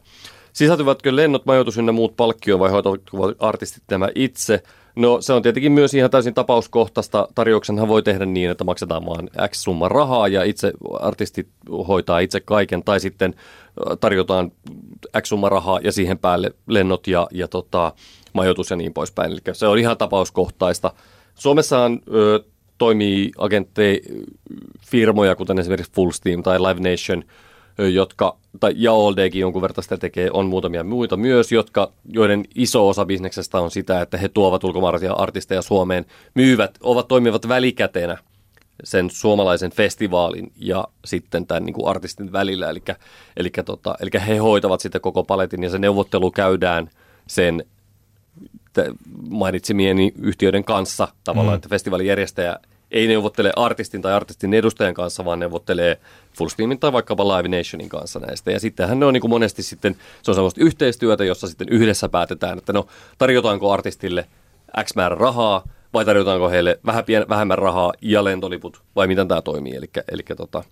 Speaker 2: Sisältyvätkö lennot, majoitus ynnä muut palkkioon vai hoitavatko artistit tämä itse? No se on tietenkin myös ihan täysin tapauskohtaista. Tarjouksenhan voi tehdä niin, että maksetaan vaan X summa rahaa ja itse artistit hoitaa itse kaiken. Tai sitten tarjotaan X summa rahaa ja siihen päälle lennot ja, ja tota, majoitus ja niin poispäin. Eli se on ihan tapauskohtaista. Suomessahan ö, toimii agentteja firmoja, kuten esimerkiksi Full Steam tai Live Nation, jotka, tai ja Alldekin jonkun verran sitä tekee, on muutamia muita myös, jotka, joiden iso osa bisneksestä on sitä, että he tuovat ulkomaalaisia artisteja Suomeen, myyvät, ovat toimivat välikätenä sen suomalaisen festivaalin ja sitten tämän niin kuin artistin välillä. Eli, eli, tota, eli he hoitavat sitten koko paletin ja se neuvottelu käydään sen mainitsemieni yhtiöiden kanssa tavallaan, mm. että festivaalin järjestäjä ei neuvottele artistin tai artistin edustajan kanssa, vaan neuvottelee Full Steamin tai vaikkapa Live Nationin kanssa näistä. Ja sittenhän ne on niin kuin monesti sitten, se on sellaista yhteistyötä, jossa sitten yhdessä päätetään, että no tarjotaanko artistille X määrä rahaa vai tarjotaanko heille vähän pien, vähemmän rahaa ja lentoliput vai miten tämä toimii. Eli, eli tota,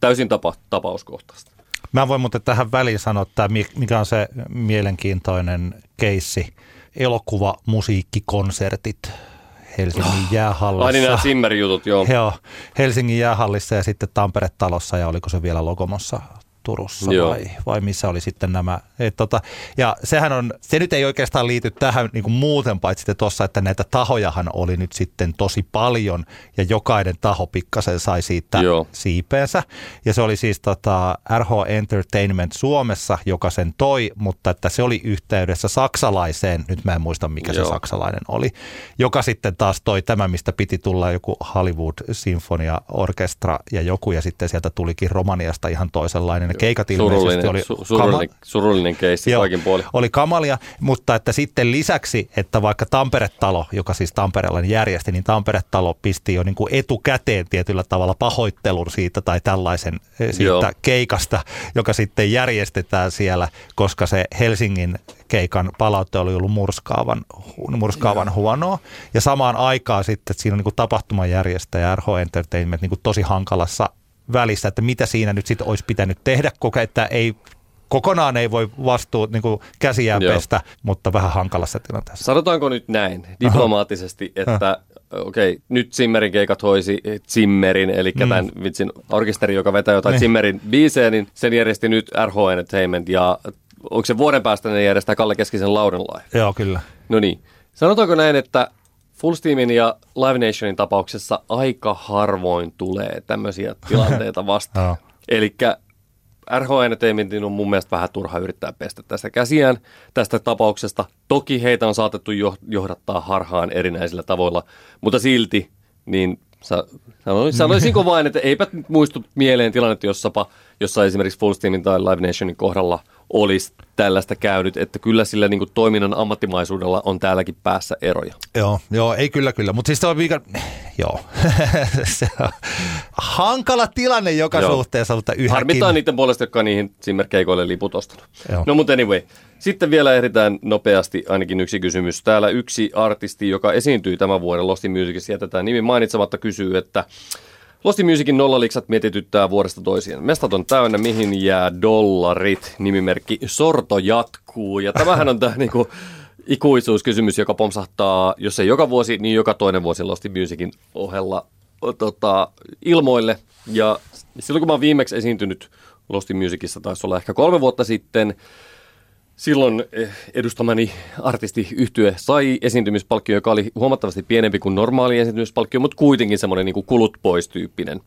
Speaker 2: täysin tapa, tapauskohtaista.
Speaker 3: Mä voin muuten tähän väliin sanoa, että mikä on se mielenkiintoinen keissi. Elokuva, musiikkikonsertit Helsingin jäähallissa.
Speaker 2: Ai niin nämä Zimmer-jutut, joo.
Speaker 3: Joo, Helsingin jäähallissa ja sitten Tampere-talossa ja oliko se vielä Logomossa Turussa
Speaker 2: Joo.
Speaker 3: vai, vai missä oli sitten nämä. Et tota, ja sehän on, se nyt ei oikeastaan liity tähän niin kuin muuten, paitsi sitten tuossa, että näitä tahojahan oli nyt sitten tosi paljon ja jokainen taho pikkasen sai siitä
Speaker 2: Joo.
Speaker 3: siipeensä. Ja se oli siis tota RH Entertainment Suomessa, joka sen toi, mutta että se oli yhteydessä saksalaiseen, nyt mä en muista mikä
Speaker 2: Joo.
Speaker 3: se saksalainen oli, joka sitten taas toi tämä, mistä piti tulla joku Hollywood Sinfonia Orkestra ja joku, ja sitten sieltä tulikin Romaniasta ihan toisenlainen. Ne keikat ilmeisesti
Speaker 2: Surullinen,
Speaker 3: oli
Speaker 2: su, surullinen, surullinen keissi
Speaker 3: Joo,
Speaker 2: kaikin puolin.
Speaker 3: oli kamalia, mutta että sitten lisäksi, että vaikka Tampere-talo, joka siis Tampereella järjesti, niin Tampere-talo pisti jo niin kuin etukäteen tietyllä tavalla pahoittelun siitä tai tällaisen eh, siitä
Speaker 2: Joo.
Speaker 3: keikasta, joka sitten järjestetään siellä, koska se Helsingin keikan palaute oli ollut murskaavan, murskaavan huonoa. Ja samaan aikaan sitten, että siinä on niin kuin tapahtumajärjestäjä RH Entertainment niin kuin tosi hankalassa välissä, että mitä siinä nyt sitten olisi pitänyt tehdä, koko että ei kokonaan ei voi vastuut niin kuin käsiään
Speaker 2: Joo.
Speaker 3: pestä, mutta vähän hankalassa tilanteessa.
Speaker 2: Sanotaanko nyt näin diplomaattisesti, että okei, okay, nyt Zimmerin keikat hoisi Zimmerin, eli mm. tämän vitsin orkesteri, joka vetää jotain
Speaker 3: Niin.
Speaker 2: Zimmerin biisejä, niin sen järjesti nyt RH Entertainment ja onko se vuoden päästä ne järjestää Kalle Keskisen Laurenlai?
Speaker 3: Joo, kyllä.
Speaker 2: No niin. Sanotaanko näin, että Full Steamin ja Live Nationin tapauksessa aika harvoin tulee tämmöisiä tilanteita vastaan. Eli RH Entertainmentin on mun mielestä vähän turha yrittää pestä tästä käsiään tästä tapauksesta. Toki heitä on saatettu jo- johdattaa harhaan erinäisillä tavoilla, mutta silti niin sanoin, sanoisinko vain, että eipä muistu mieleen tilannetta, jossapa, jossa esimerkiksi Full Steamin tai Live Nationin kohdalla olisi tällaista käynyt, että kyllä sillä niin kuin toiminnan ammattimaisuudella on täälläkin päässä eroja.
Speaker 3: Joo, joo, ei kyllä kyllä, mutta siis se on mikä, joo, se on hankala tilanne joka
Speaker 2: Joo.
Speaker 3: suhteessa, mutta yhäkin.
Speaker 2: Harmittaa niiden puolesta, jotka on niihin Zimmer-keikoille liput ostanut.
Speaker 3: Joo.
Speaker 2: No mutta anyway, sitten vielä ehditään nopeasti ainakin yksi kysymys. Täällä yksi artisti, joka esiintyi tämän vuoden Lost Musicissa, jätetään nimi mainitsematta, kysyy, että Lost in Musicin nollaliksat mietityttää vuodesta toiseen. Mestat on täynnä, mihin jää dollarit, nimimerkki Sorto jatkuu. Ja tämähän on tämä niinku ikuisuuskysymys, joka pomsahtaa, jos ei joka vuosi, niin joka toinen vuosi Lost in Musicin ohella tota, ilmoille. Ja silloin kun mä oon viimeksi esiintynyt Lost in Musicissa, taisi olla ehkä kolme vuotta sitten, Silloin eh, edustamani artisti yhtye sai esiintymispalkkio, joka oli huomattavasti pienempi kuin normaali esiintymispalkkio, mutta kuitenkin semmoinen niin kuin kulut pois tyyppinen,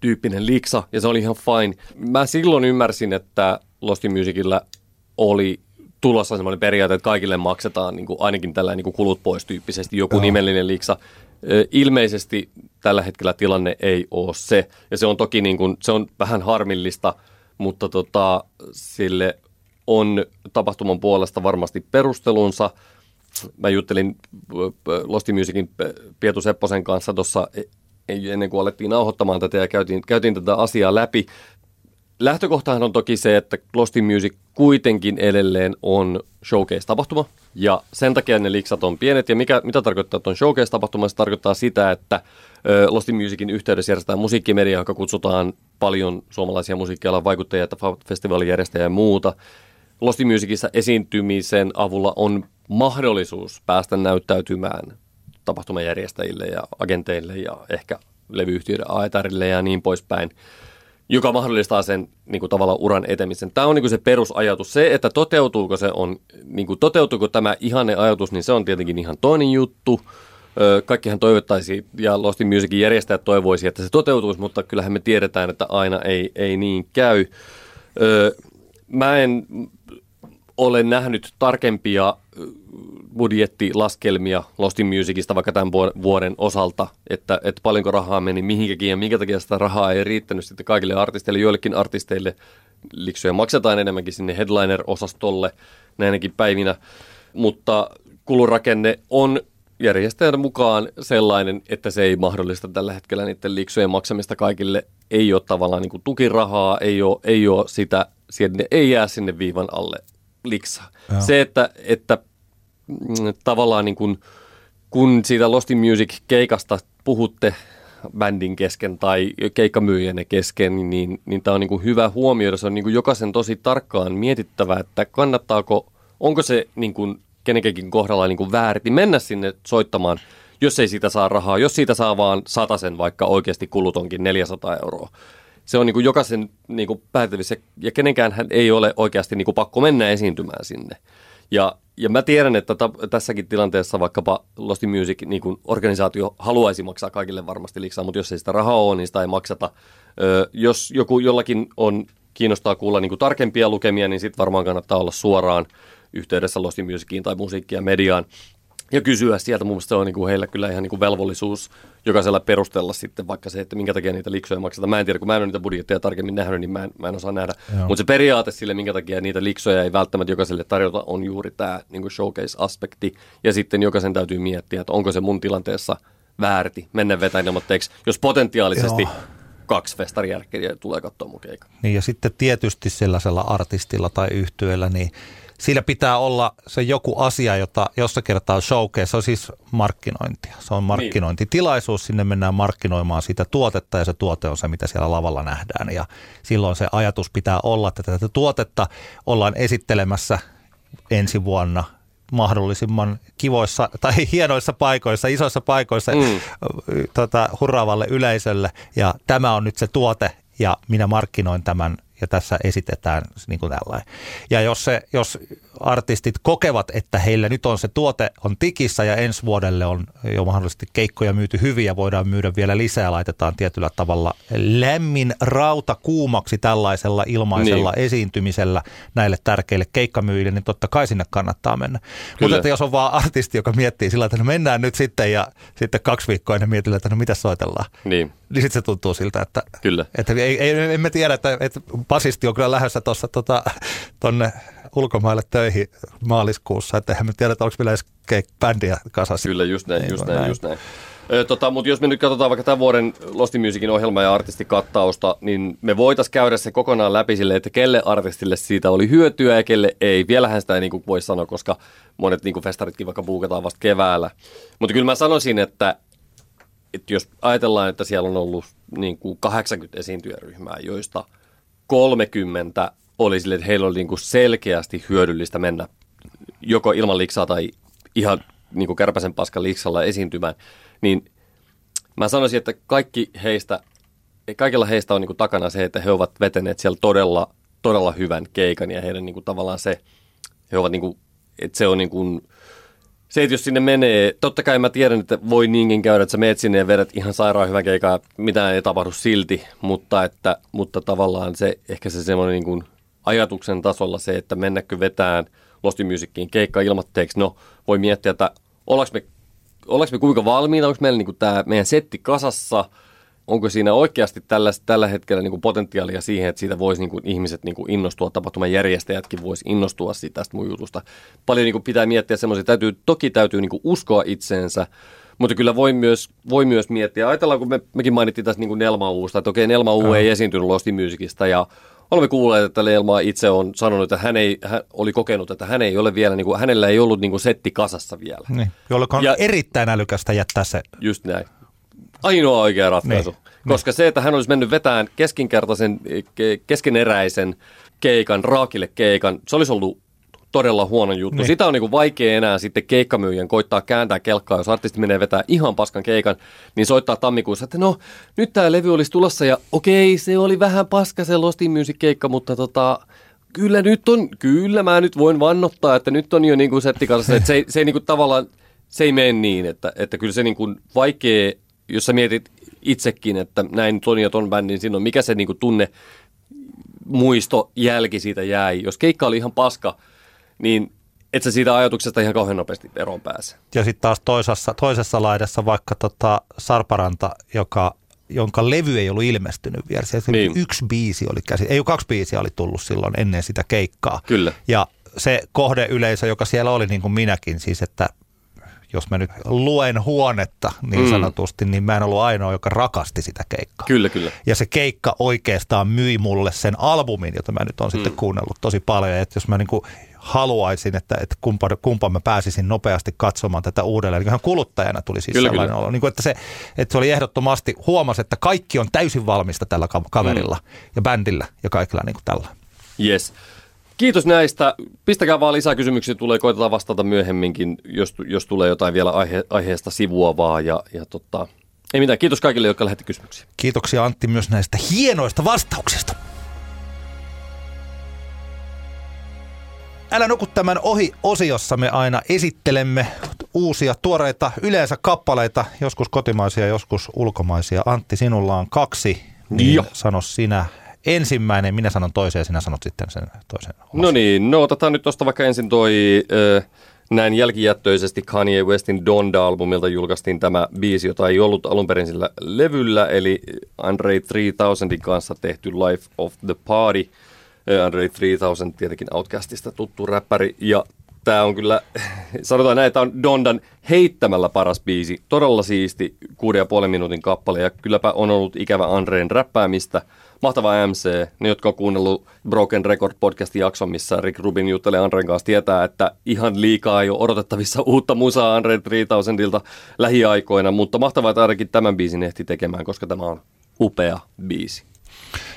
Speaker 2: tyyppinen liksa, ja se oli ihan fine. Mä silloin ymmärsin, että Lost in Musicillä oli tulossa semmoinen periaate, että kaikille maksetaan niin kuin ainakin tällainen niin kuin kulut pois tyyppisesti joku
Speaker 3: Joo.
Speaker 2: nimellinen liksa. Ö, Ilmeisesti tällä hetkellä tilanne ei ole se, ja se on toki niin kuin, se on vähän harmillista, mutta tota, sille on tapahtuman puolesta varmasti perustelunsa. Mä juttelin ö, ö, Lost in Musicin Pietu Sepposen kanssa tuossa e- ennen kuin alettiin nauhoittamaan tätä ja käytiin, käytiin tätä asiaa läpi. lähtökohtahan on toki se, että Lost in Music kuitenkin edelleen on showcase-tapahtuma. Ja sen takia ne liksat on pienet. Ja mikä, mitä tarkoittaa, että on showcase-tapahtuma? Se tarkoittaa sitä, että Lost in Musicin yhteydessä järjestetään musiikkimedia, joka kutsutaan paljon suomalaisia musiikkialan vaikuttajia, että festivaalijärjestäjiä ja muuta. Lost in Musicissa esiintymisen avulla on mahdollisuus päästä näyttäytymään tapahtumajärjestäjille ja agenteille ja ehkä levyyhtiöiden aetarille ja niin poispäin, joka mahdollistaa sen niin kuin tavallaan uran etemisen. Tämä on niin kuin se perusajatus. Se, että toteutuuko, se on, niin kuin toteutuuko tämä ihanne ajatus, niin se on tietenkin ihan toinen juttu. Kaikkihan toivottaisi ja Lost in Musicin järjestäjät toivoisi, että se toteutuisi, mutta kyllähän me tiedetään, että aina ei, ei niin käy. Mä en ole nähnyt tarkempia budjettilaskelmia Lost in Musicista vaikka tämän vuoden osalta, että, että paljonko rahaa meni mihinkäkin ja minkä takia sitä rahaa ei riittänyt sitten kaikille artisteille. Joillekin artisteille liksuja maksetaan enemmänkin sinne headliner-osastolle näinäkin päivinä, mutta kulurakenne on järjestäjän mukaan sellainen, että se ei mahdollista tällä hetkellä niiden liksujen maksamista kaikille. Ei ole tavallaan niin tukirahaa, ei ole, ei ole sitä, sinne, ei jää sinne viivan alle liksa. Se, että, että mm, tavallaan niin kuin, kun siitä Lost in Music-keikasta puhutte bändin kesken tai keikkamyyjänne kesken, niin, niin, niin tämä on niin kuin hyvä huomioida. Se on niin kuin jokaisen tosi tarkkaan mietittävä, että kannattaako, onko se niin kuin kenenkin kohdalla niin kuin väärin mennä sinne soittamaan, jos ei siitä saa rahaa. Jos siitä saa vaan sen vaikka oikeasti kulut onkin 400 euroa, se on niin kuin jokaisen niin kuin päätettävissä ja kenenkään hän ei ole oikeasti niin kuin pakko mennä esiintymään sinne. Ja, ja mä tiedän, että ta, tässäkin tilanteessa vaikkapa Lost Music niin kuin organisaatio haluaisi maksaa kaikille varmasti liksaa, mutta jos ei sitä rahaa ole, niin sitä ei maksata. Ö, jos joku jollakin on kiinnostaa kuulla niin kuin tarkempia lukemia, niin sitten varmaan kannattaa olla suoraan yhteydessä Lost in Musiciin tai musiikkia mediaan ja kysyä sieltä. Mun mielestä se on niin kuin heillä kyllä ihan niin kuin velvollisuus jokaisella perustella sitten vaikka se, että minkä takia niitä liksoja maksetaan. Mä en tiedä, kun mä en ole niitä budjetteja tarkemmin nähnyt, niin mä en, mä en osaa nähdä. Mutta se periaate sille, minkä takia niitä liksoja ei välttämättä jokaiselle tarjota, on juuri tämä niin showcase-aspekti. Ja sitten jokaisen täytyy miettiä, että onko se mun tilanteessa väärti mennä vetämään ilmoitteeksi, jos potentiaalisesti Joo kaksi festarijärkkäriä tulee katsoa mun keikan.
Speaker 3: Niin ja sitten tietysti sellaisella artistilla tai yhtyöllä, niin siinä pitää olla se joku asia, jota jossa kertaa showcase, se on siis markkinointia. Se on markkinointitilaisuus, sinne mennään markkinoimaan sitä tuotetta ja se tuote on se, mitä siellä lavalla nähdään. Ja silloin se ajatus pitää olla, että tätä tuotetta ollaan esittelemässä ensi vuonna mahdollisimman kivoissa tai hienoissa paikoissa, isoissa paikoissa mm. tota, hurraavalle yleisölle. Ja tämä on nyt se tuote ja minä markkinoin tämän ja tässä esitetään niin kuin tällainen. Ja jos, se, jos artistit kokevat, että heillä nyt on se tuote on tikissä ja ensi vuodelle on jo mahdollisesti keikkoja myyty hyvin ja voidaan myydä vielä lisää, laitetaan tietyllä tavalla lämmin rauta kuumaksi tällaisella ilmaisella niin. esiintymisellä näille tärkeille keikkamyyjille, niin totta kai sinne kannattaa mennä. Mutta että jos on vaan artisti, joka miettii sillä, että no mennään nyt sitten ja sitten kaksi viikkoa ennen mietitään, että no mitä soitellaan.
Speaker 2: Niin.
Speaker 3: Niin sitten se tuntuu siltä, että,
Speaker 2: Kyllä.
Speaker 3: että ei, ei, emme tiedä, että, että basisti on kyllä lähdössä tuossa tota, tonne ulkomaille töihin maaliskuussa, että eihän me tiedä, että onko vielä edes bändiä kasassa.
Speaker 2: Kyllä, just näin, just näin, näin, just näin. Tota, mutta jos me nyt katsotaan vaikka tämän vuoden Lost Musicin ohjelma- ja artistikattausta, niin me voitaisiin käydä se kokonaan läpi sille, että kelle artistille siitä oli hyötyä ja kelle ei. Vielähän sitä ei niin voi sanoa, koska monet niin festaritkin vaikka buukataan vasta keväällä. Mutta kyllä mä sanoisin, että, että jos ajatellaan, että siellä on ollut niin kuin 80 esiintyjäryhmää, joista 30 oli sille, että heillä oli niin kuin selkeästi hyödyllistä mennä joko ilman liksaa tai ihan niin kuin kärpäsen paskan liksalla esiintymään, niin mä sanoisin, että kaikki heistä, kaikilla heistä on niin kuin takana se, että he ovat vetäneet siellä todella, todella hyvän keikan ja heidän niin kuin tavallaan se, he ovat niin kuin, että se on niin kuin, se, että jos sinne menee, totta kai mä tiedän, että voi niinkin käydä, että sä meet sinne ja vedät ihan sairaan hyvän keikan, mitään ei tapahdu silti, mutta, että, mutta tavallaan se, ehkä se semmoinen niin kuin ajatuksen tasolla se, että mennäkö vetään Lost Musiciin keikka ilmatteeksi, no voi miettiä, että ollaanko me, ollaanko me kuinka valmiina, onko meillä niin tämä meidän setti kasassa, onko siinä oikeasti tällä, tällä hetkellä niin kuin potentiaalia siihen, että siitä voisi niin kuin ihmiset niin kuin innostua, tapahtuman järjestäjätkin voisi innostua siitä tästä mun jutusta. Paljon niin kuin pitää miettiä semmoisia, täytyy, toki täytyy niin kuin uskoa itseensä, mutta kyllä voi myös, voi myös miettiä, ajatellaan kun me, mekin mainittiin tässä niin kuin Nelma Uusta, että okei Nelma Uu ei esiintynyt Lost Musicista ja olemme kuulleet, että Leelmaa itse on sanonut, että hän, ei, hän oli kokenut, että hän ei ole vielä, niin kuin, hänellä ei ollut niin kuin setti kasassa vielä.
Speaker 3: Niin, jolloin on ja, erittäin älykästä jättää se.
Speaker 2: Just näin. Ainoa oikea ratkaisu. Niin, koska niin. se, että hän olisi mennyt vetämään keskinkertaisen, keskeneräisen keikan, raakille keikan, se olisi ollut todella huono juttu. Niin. Sitä on niinku vaikea enää sitten keikkamyyjän koittaa kääntää kelkkaa, jos artisti menee vetää ihan paskan keikan, niin soittaa tammikuussa, että no nyt tämä levy olisi tulossa ja okei, se oli vähän paska se Lost in Music keikka, mutta tota, kyllä nyt on, kyllä mä nyt voin vannottaa, että nyt on jo niinku setti kanssa, että se, se ei niinku tavallaan, se ei mene niin, että, että kyllä se niinku vaikea, jos sä mietit itsekin, että näin ton ja ton bändin, siinä on mikä se niinku tunne, muisto, jälki siitä jäi. Jos keikka oli ihan paska, niin et sä siitä ajatuksesta ihan kauhean nopeasti eroon pääse.
Speaker 3: Ja sitten taas toisessa, toisessa laidassa vaikka tota Sarparanta, joka, jonka levy ei ollut ilmestynyt vielä. Se niin. yksi biisi oli käsi, ei kaksi biisiä oli tullut silloin ennen sitä keikkaa.
Speaker 2: Kyllä.
Speaker 3: Ja se kohdeyleisö, joka siellä oli niin kuin minäkin, siis että jos mä nyt luen huonetta niin mm. sanotusti, niin mä en ollut ainoa, joka rakasti sitä keikkaa.
Speaker 2: Kyllä, kyllä.
Speaker 3: Ja se keikka oikeastaan myi mulle sen albumin, jota mä nyt on mm. sitten kuunnellut tosi paljon. Että jos mä niin kuin haluaisin, että, että kumpa, kumpa mä pääsisin nopeasti katsomaan tätä uudelleen. Niin kuluttajana tuli siis kyllä, sellainen kyllä. olo. Niin kuin, että, se, että se oli ehdottomasti, huomasi, että kaikki on täysin valmista tällä kaverilla mm. ja bändillä ja kaikilla niin kuin tällä.
Speaker 2: Yes. Kiitos näistä. Pistäkää vaan lisää kysymyksiä, tulee koitetaan vastata myöhemminkin, jos, jos tulee jotain vielä aihe, aiheesta sivuavaa. Ja, ja tota, ei mitään, kiitos kaikille, jotka lähetti kysymyksiä.
Speaker 3: Kiitoksia Antti myös näistä hienoista vastauksista. Älä nuku tämän ohi osiossa me aina esittelemme uusia tuoreita yleensä kappaleita, joskus kotimaisia, joskus ulkomaisia. Antti, sinulla on kaksi, niin sano sinä ensimmäinen, minä sanon toisen ja sinä sanot sitten sen toisen.
Speaker 2: No niin, no otetaan nyt tuosta vaikka ensin toi äh, näin jälkijättöisesti Kanye Westin Donda-albumilta julkaistiin tämä biisi, jota ei ollut alun perin sillä levyllä, eli Andre 3000in kanssa tehty Life of the Party. Andre 3000 tietenkin Outcastista tuttu räppäri, ja tämä on kyllä, sanotaan näin, että on Dondan heittämällä paras biisi. Todella siisti, 6,5 minuutin kappale, ja kylläpä on ollut ikävä Andreen räppäämistä – mahtava MC. Ne, jotka on kuunnellut Broken Record podcastin jakson, missä Rick Rubin juttelee Andren kanssa, tietää, että ihan liikaa ei ole odotettavissa uutta musaa Andre 3000ilta lähiaikoina, mutta mahtavaa, että ainakin tämän biisin ehti tekemään, koska tämä on upea biisi.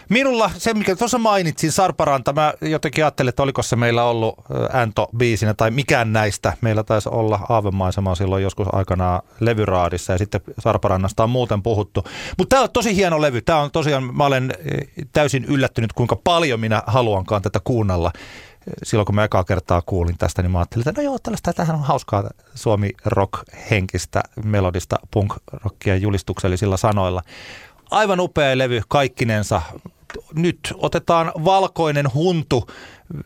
Speaker 3: Minulla se, mikä tuossa mainitsin, Sarparanta, mä jotenkin ajattelin, että oliko se meillä ollut Anto-biisinä tai mikään näistä. Meillä taisi olla Aavemaisema silloin joskus aikanaan levyraadissa ja sitten Sarparannasta on muuten puhuttu. Mutta tämä on tosi hieno levy. Tämä on tosiaan, mä olen täysin yllättynyt, kuinka paljon minä haluankaan tätä kuunnella silloin kun mä ekaa kertaa kuulin tästä, niin mä ajattelin, että no joo, tällaista, tämähän on hauskaa Suomi rock-henkistä, melodista punk-rockia julistuksellisilla sanoilla aivan upea levy kaikkinensa. Nyt otetaan valkoinen huntu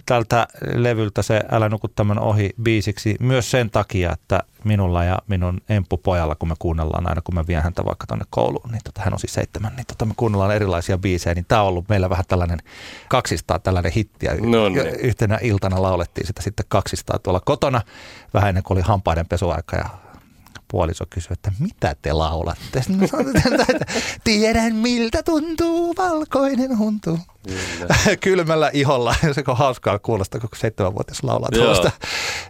Speaker 3: tältä levyltä se Älä nuku tämän ohi biisiksi myös sen takia, että minulla ja minun emppupojalla, kun me kuunnellaan aina, kun mä vien häntä vaikka tuonne kouluun, niin tota, hän on siis seitsemän, niin tota, me kuunnellaan erilaisia biisejä, niin tämä on ollut meillä vähän tällainen kaksistaa tällainen hitti. No niin. Yhtenä iltana laulettiin sitä sitten kaksistaa tuolla kotona, vähän ennen kuin oli hampaiden pesuaika ja puoliso kysyi, että mitä te laulatte? Tiedän miltä tuntuu valkoinen huntu. Kylmällä iholla. Se on hauskaa kuulostaa, kun seitsemänvuotias laulaa tuosta.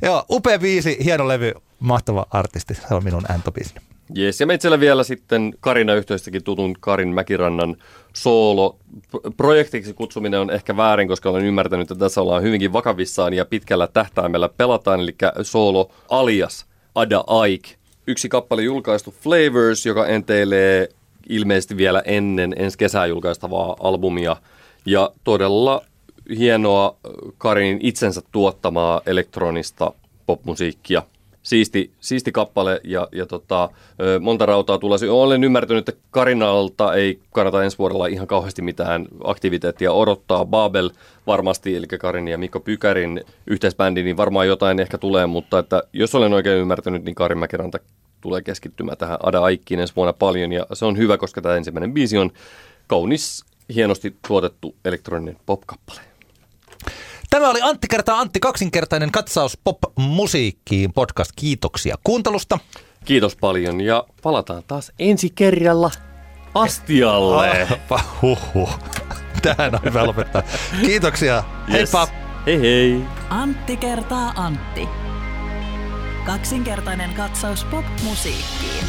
Speaker 3: Joo, upea biisi, hieno levy, mahtava artisti. Se on minun ääntobiisini.
Speaker 2: Yes, ja meitsellä vielä sitten Karina yhteistäkin tutun Karin Mäkirannan soolo. Projektiksi kutsuminen on ehkä väärin, koska olen ymmärtänyt, että tässä ollaan hyvinkin vakavissaan ja pitkällä tähtäimellä pelataan, eli soolo alias Ada Aik yksi kappale julkaistu Flavors, joka enteilee ilmeisesti vielä ennen ensi kesää julkaistavaa albumia. Ja todella hienoa Karin itsensä tuottamaa elektronista popmusiikkia siisti, siisti kappale ja, ja tota, monta rautaa tulisi. Olen ymmärtänyt, että Karinalta ei kannata ensi vuodella ihan kauheasti mitään aktiviteettia odottaa. Babel varmasti, eli Karin ja Mikko Pykärin yhteisbändi, niin varmaan jotain ehkä tulee, mutta että jos olen oikein ymmärtänyt, niin Karin Mäkiranta tulee keskittymään tähän Ada Aikkiin ensi vuonna paljon ja se on hyvä, koska tämä ensimmäinen biisi on kaunis, hienosti tuotettu elektroninen pop-kappale.
Speaker 3: Tämä oli Antti kertaa Antti kaksinkertainen katsaus pop-musiikkiin podcast. Kiitoksia kuuntelusta.
Speaker 2: Kiitos paljon ja palataan taas ensi kerralla astialle.
Speaker 3: Ah, huhhuh. Tähän on hyvä lopettaa. Kiitoksia. Heippa.
Speaker 2: Yes. Hei hei.
Speaker 1: Antti kertaa Antti. Kaksinkertainen katsaus pop-musiikkiin.